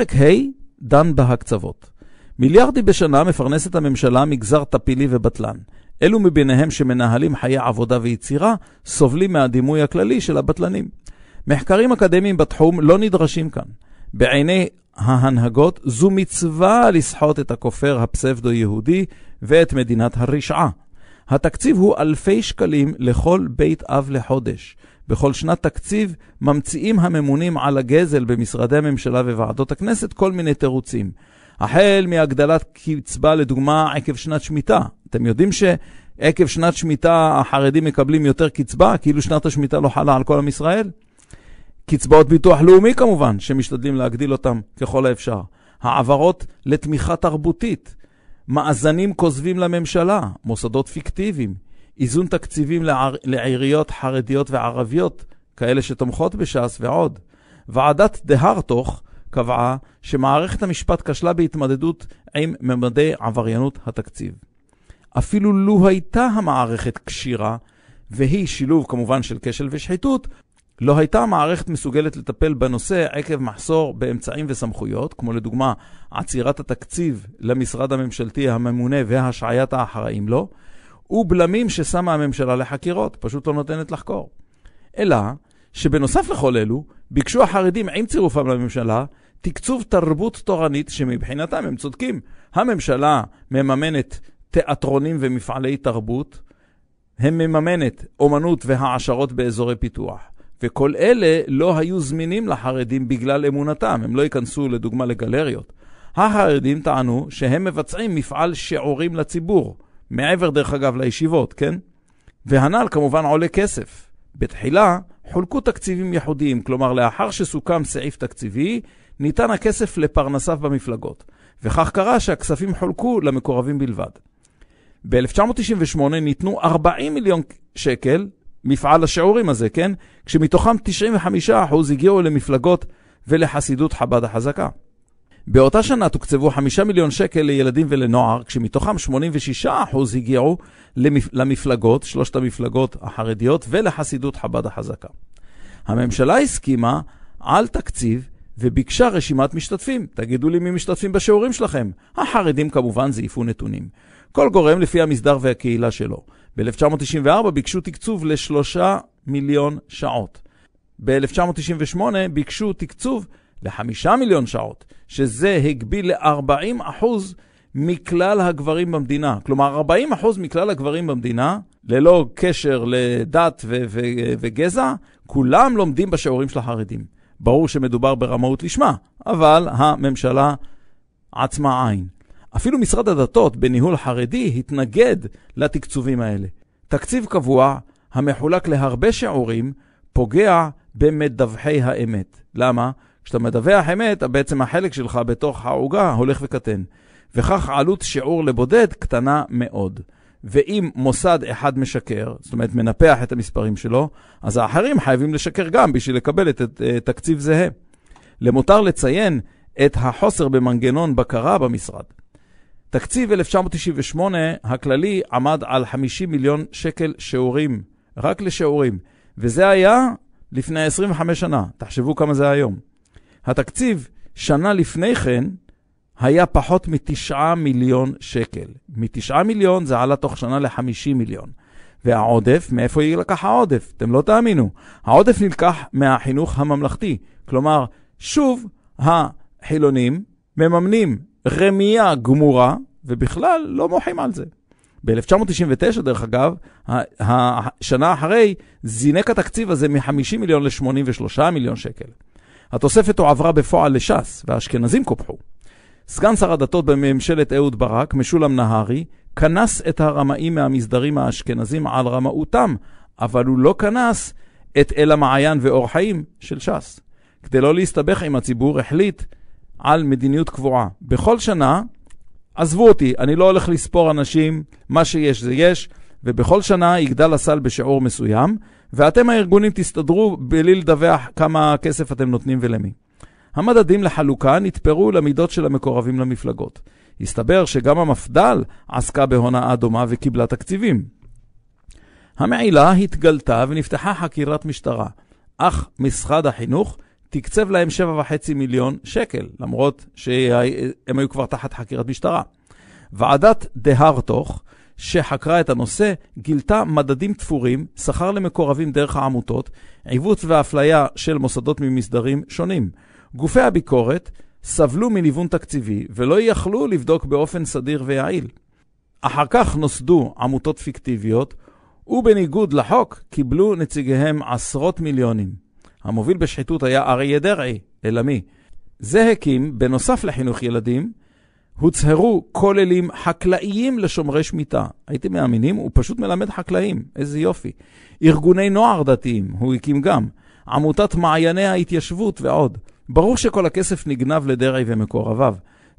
פרק ה' דן בהקצבות. מיליארדים בשנה מפרנסת הממשלה מגזר טפילי ובטלן. אלו מביניהם שמנהלים חיי עבודה ויצירה, סובלים מהדימוי הכללי של הבטלנים. מחקרים אקדמיים בתחום לא נדרשים כאן. בעיני ההנהגות זו מצווה לסחוט את הכופר הפסבדו-יהודי ואת מדינת הרשעה. התקציב הוא אלפי שקלים לכל בית אב לחודש. בכל שנת תקציב ממציאים הממונים על הגזל במשרדי הממשלה וועדות הכנסת כל מיני תירוצים. החל מהגדלת קצבה לדוגמה עקב שנת שמיטה. אתם יודעים שעקב שנת שמיטה החרדים מקבלים יותר קצבה, כאילו שנת השמיטה לא חלה על כל עם ישראל? קצבאות ביטוח לאומי כמובן, שמשתדלים להגדיל אותם ככל האפשר. העברות לתמיכה תרבותית, מאזנים כוזבים לממשלה, מוסדות פיקטיביים, איזון תקציבים. לעיריות חרדיות וערביות, כאלה שתומכות בש"ס ועוד. ועדת דה-הרטוך קבעה שמערכת המשפט כשלה בהתמודדות עם ממדי עבריינות התקציב. אפילו לו הייתה המערכת כשירה, והיא שילוב כמובן של כשל ושחיתות, לא הייתה המערכת מסוגלת לטפל בנושא עקב מחסור באמצעים וסמכויות, כמו לדוגמה עצירת התקציב למשרד הממשלתי הממונה והשעיית האחראים לו, ובלמים ששמה הממשלה לחקירות, פשוט לא נותנת לחקור. אלא שבנוסף לכל אלו, ביקשו החרדים עם צירופם לממשלה תקצוב תרבות תורנית שמבחינתם הם צודקים. הממשלה מממנת תיאטרונים ומפעלי תרבות, הם מממנת אומנות והעשרות באזורי פיתוח. וכל אלה לא היו זמינים לחרדים בגלל אמונתם, הם לא ייכנסו לדוגמה לגלריות. החרדים טענו שהם מבצעים מפעל שיעורים לציבור, מעבר דרך אגב לישיבות, כן? והנ"ל כמובן עולה כסף. בתחילה חולקו תקציבים ייחודיים, כלומר לאחר שסוכם סעיף תקציבי, ניתן הכסף לפרנסיו במפלגות, וכך קרה שהכספים חולקו למקורבים בלבד. ב-1998 ניתנו 40 מיליון שקל מפעל השיעורים הזה, כן? כשמתוכם 95% הגיעו למפלגות ולחסידות חב"ד החזקה. באותה שנה תוקצבו 5 מיליון שקל לילדים ולנוער, כשמתוכם 86% הגיעו למפ... למפלגות, שלושת המפלגות החרדיות, ולחסידות חב"ד החזקה. הממשלה הסכימה על תקציב וביקשה רשימת משתתפים. תגידו לי מי משתתפים בשיעורים שלכם. החרדים כמובן זייפו נתונים. כל גורם לפי המסדר והקהילה שלו. ב-1994 ביקשו תקצוב לשלושה מיליון שעות. ב-1998 ביקשו תקצוב לחמישה מיליון שעות, שזה הגביל ל-40 אחוז מכלל הגברים במדינה. כלומר, 40 אחוז מכלל הגברים במדינה, ללא קשר לדת ו- ו- וגזע, כולם לומדים בשיעורים של החרדים. ברור שמדובר ברמאות לשמה, אבל הממשלה עצמה עין. אפילו משרד הדתות בניהול חרדי התנגד לתקצובים האלה. תקציב קבוע המחולק להרבה שיעורים פוגע במדווחי האמת. למה? כשאתה מדווח אמת, בעצם החלק שלך בתוך העוגה הולך וקטן. וכך עלות שיעור לבודד קטנה מאוד. ואם מוסד אחד משקר, זאת אומרת מנפח את המספרים שלו, אז האחרים חייבים לשקר גם בשביל לקבל את, את, את תקציב זהה. למותר לציין את החוסר במנגנון בקרה במשרד. תקציב 1998 הכללי עמד על 50 מיליון שקל שיעורים, רק לשיעורים, וזה היה לפני 25 שנה, תחשבו כמה זה היום. התקציב שנה לפני כן היה פחות מתשעה מיליון שקל. מתשעה מיליון זה עלה תוך שנה לחמישים מיליון. והעודף, מאיפה יילקח העודף? אתם לא תאמינו. העודף נלקח מהחינוך הממלכתי. כלומר, שוב, החילונים מממנים רמייה גמורה, ובכלל לא מוחים על זה. ב-1999, דרך אגב, השנה אחרי, זינק התקציב הזה מ-50 מיליון ל-83 מיליון שקל. התוספת הועברה בפועל לש"ס, והאשכנזים קופחו. סגן שר הדתות בממשלת אהוד ברק, משולם נהרי, כנס את הרמאים מהמסדרים האשכנזים על רמאותם, אבל הוא לא כנס את אל המעיין ואור חיים של ש"ס. כדי לא להסתבך עם הציבור, החליט על מדיניות קבועה. בכל שנה, עזבו אותי, אני לא הולך לספור אנשים, מה שיש זה יש, ובכל שנה יגדל הסל בשיעור מסוים, ואתם הארגונים תסתדרו בלי לדווח כמה כסף אתם נותנים ולמי. המדדים לחלוקה נתפרו למידות של המקורבים למפלגות. הסתבר שגם המפד"ל עסקה בהונאה דומה וקיבלה תקציבים. המעילה התגלתה ונפתחה חקירת משטרה, אך משרד החינוך תקצב להם 7.5 מיליון שקל, למרות שהם היו כבר תחת חקירת משטרה. ועדת דה הרטוך, שחקרה את הנושא, גילתה מדדים תפורים, שכר למקורבים דרך העמותות, עיוות ואפליה של מוסדות ממסדרים שונים. גופי הביקורת סבלו מניוון תקציבי ולא יכלו לבדוק באופן סדיר ויעיל. אחר כך נוסדו עמותות פיקטיביות, ובניגוד לחוק קיבלו נציגיהם עשרות מיליונים. המוביל בשחיתות היה אריה דרעי, אלא מי? זה הקים, בנוסף לחינוך ילדים, הוצהרו כוללים חקלאיים לשומרי שמיטה. הייתם מאמינים? הוא פשוט מלמד חקלאים, איזה יופי. ארגוני נוער דתיים, הוא הקים גם. עמותת מעייני ההתיישבות ועוד. ברור שכל הכסף נגנב לדרעי ומקורביו,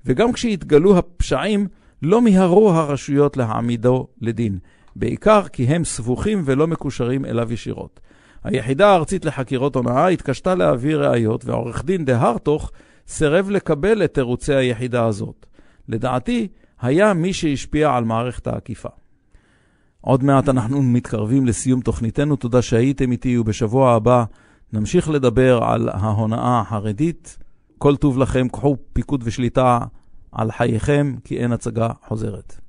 וגם כשהתגלו הפשעים, לא מיהרו הרשויות להעמידו לדין. בעיקר כי הם סבוכים ולא מקושרים אליו ישירות. היחידה הארצית לחקירות הונאה התקשתה להעביר ראיות, והעורך דין דה הרטוך סירב לקבל את תירוצי היחידה הזאת. לדעתי, היה מי שהשפיע על מערכת האכיפה. עוד מעט אנחנו מתקרבים לסיום תוכניתנו, תודה שהייתם איתי, ובשבוע הבא נמשיך לדבר על ההונאה החרדית. כל טוב לכם, קחו פיקוד ושליטה על חייכם, כי אין הצגה חוזרת.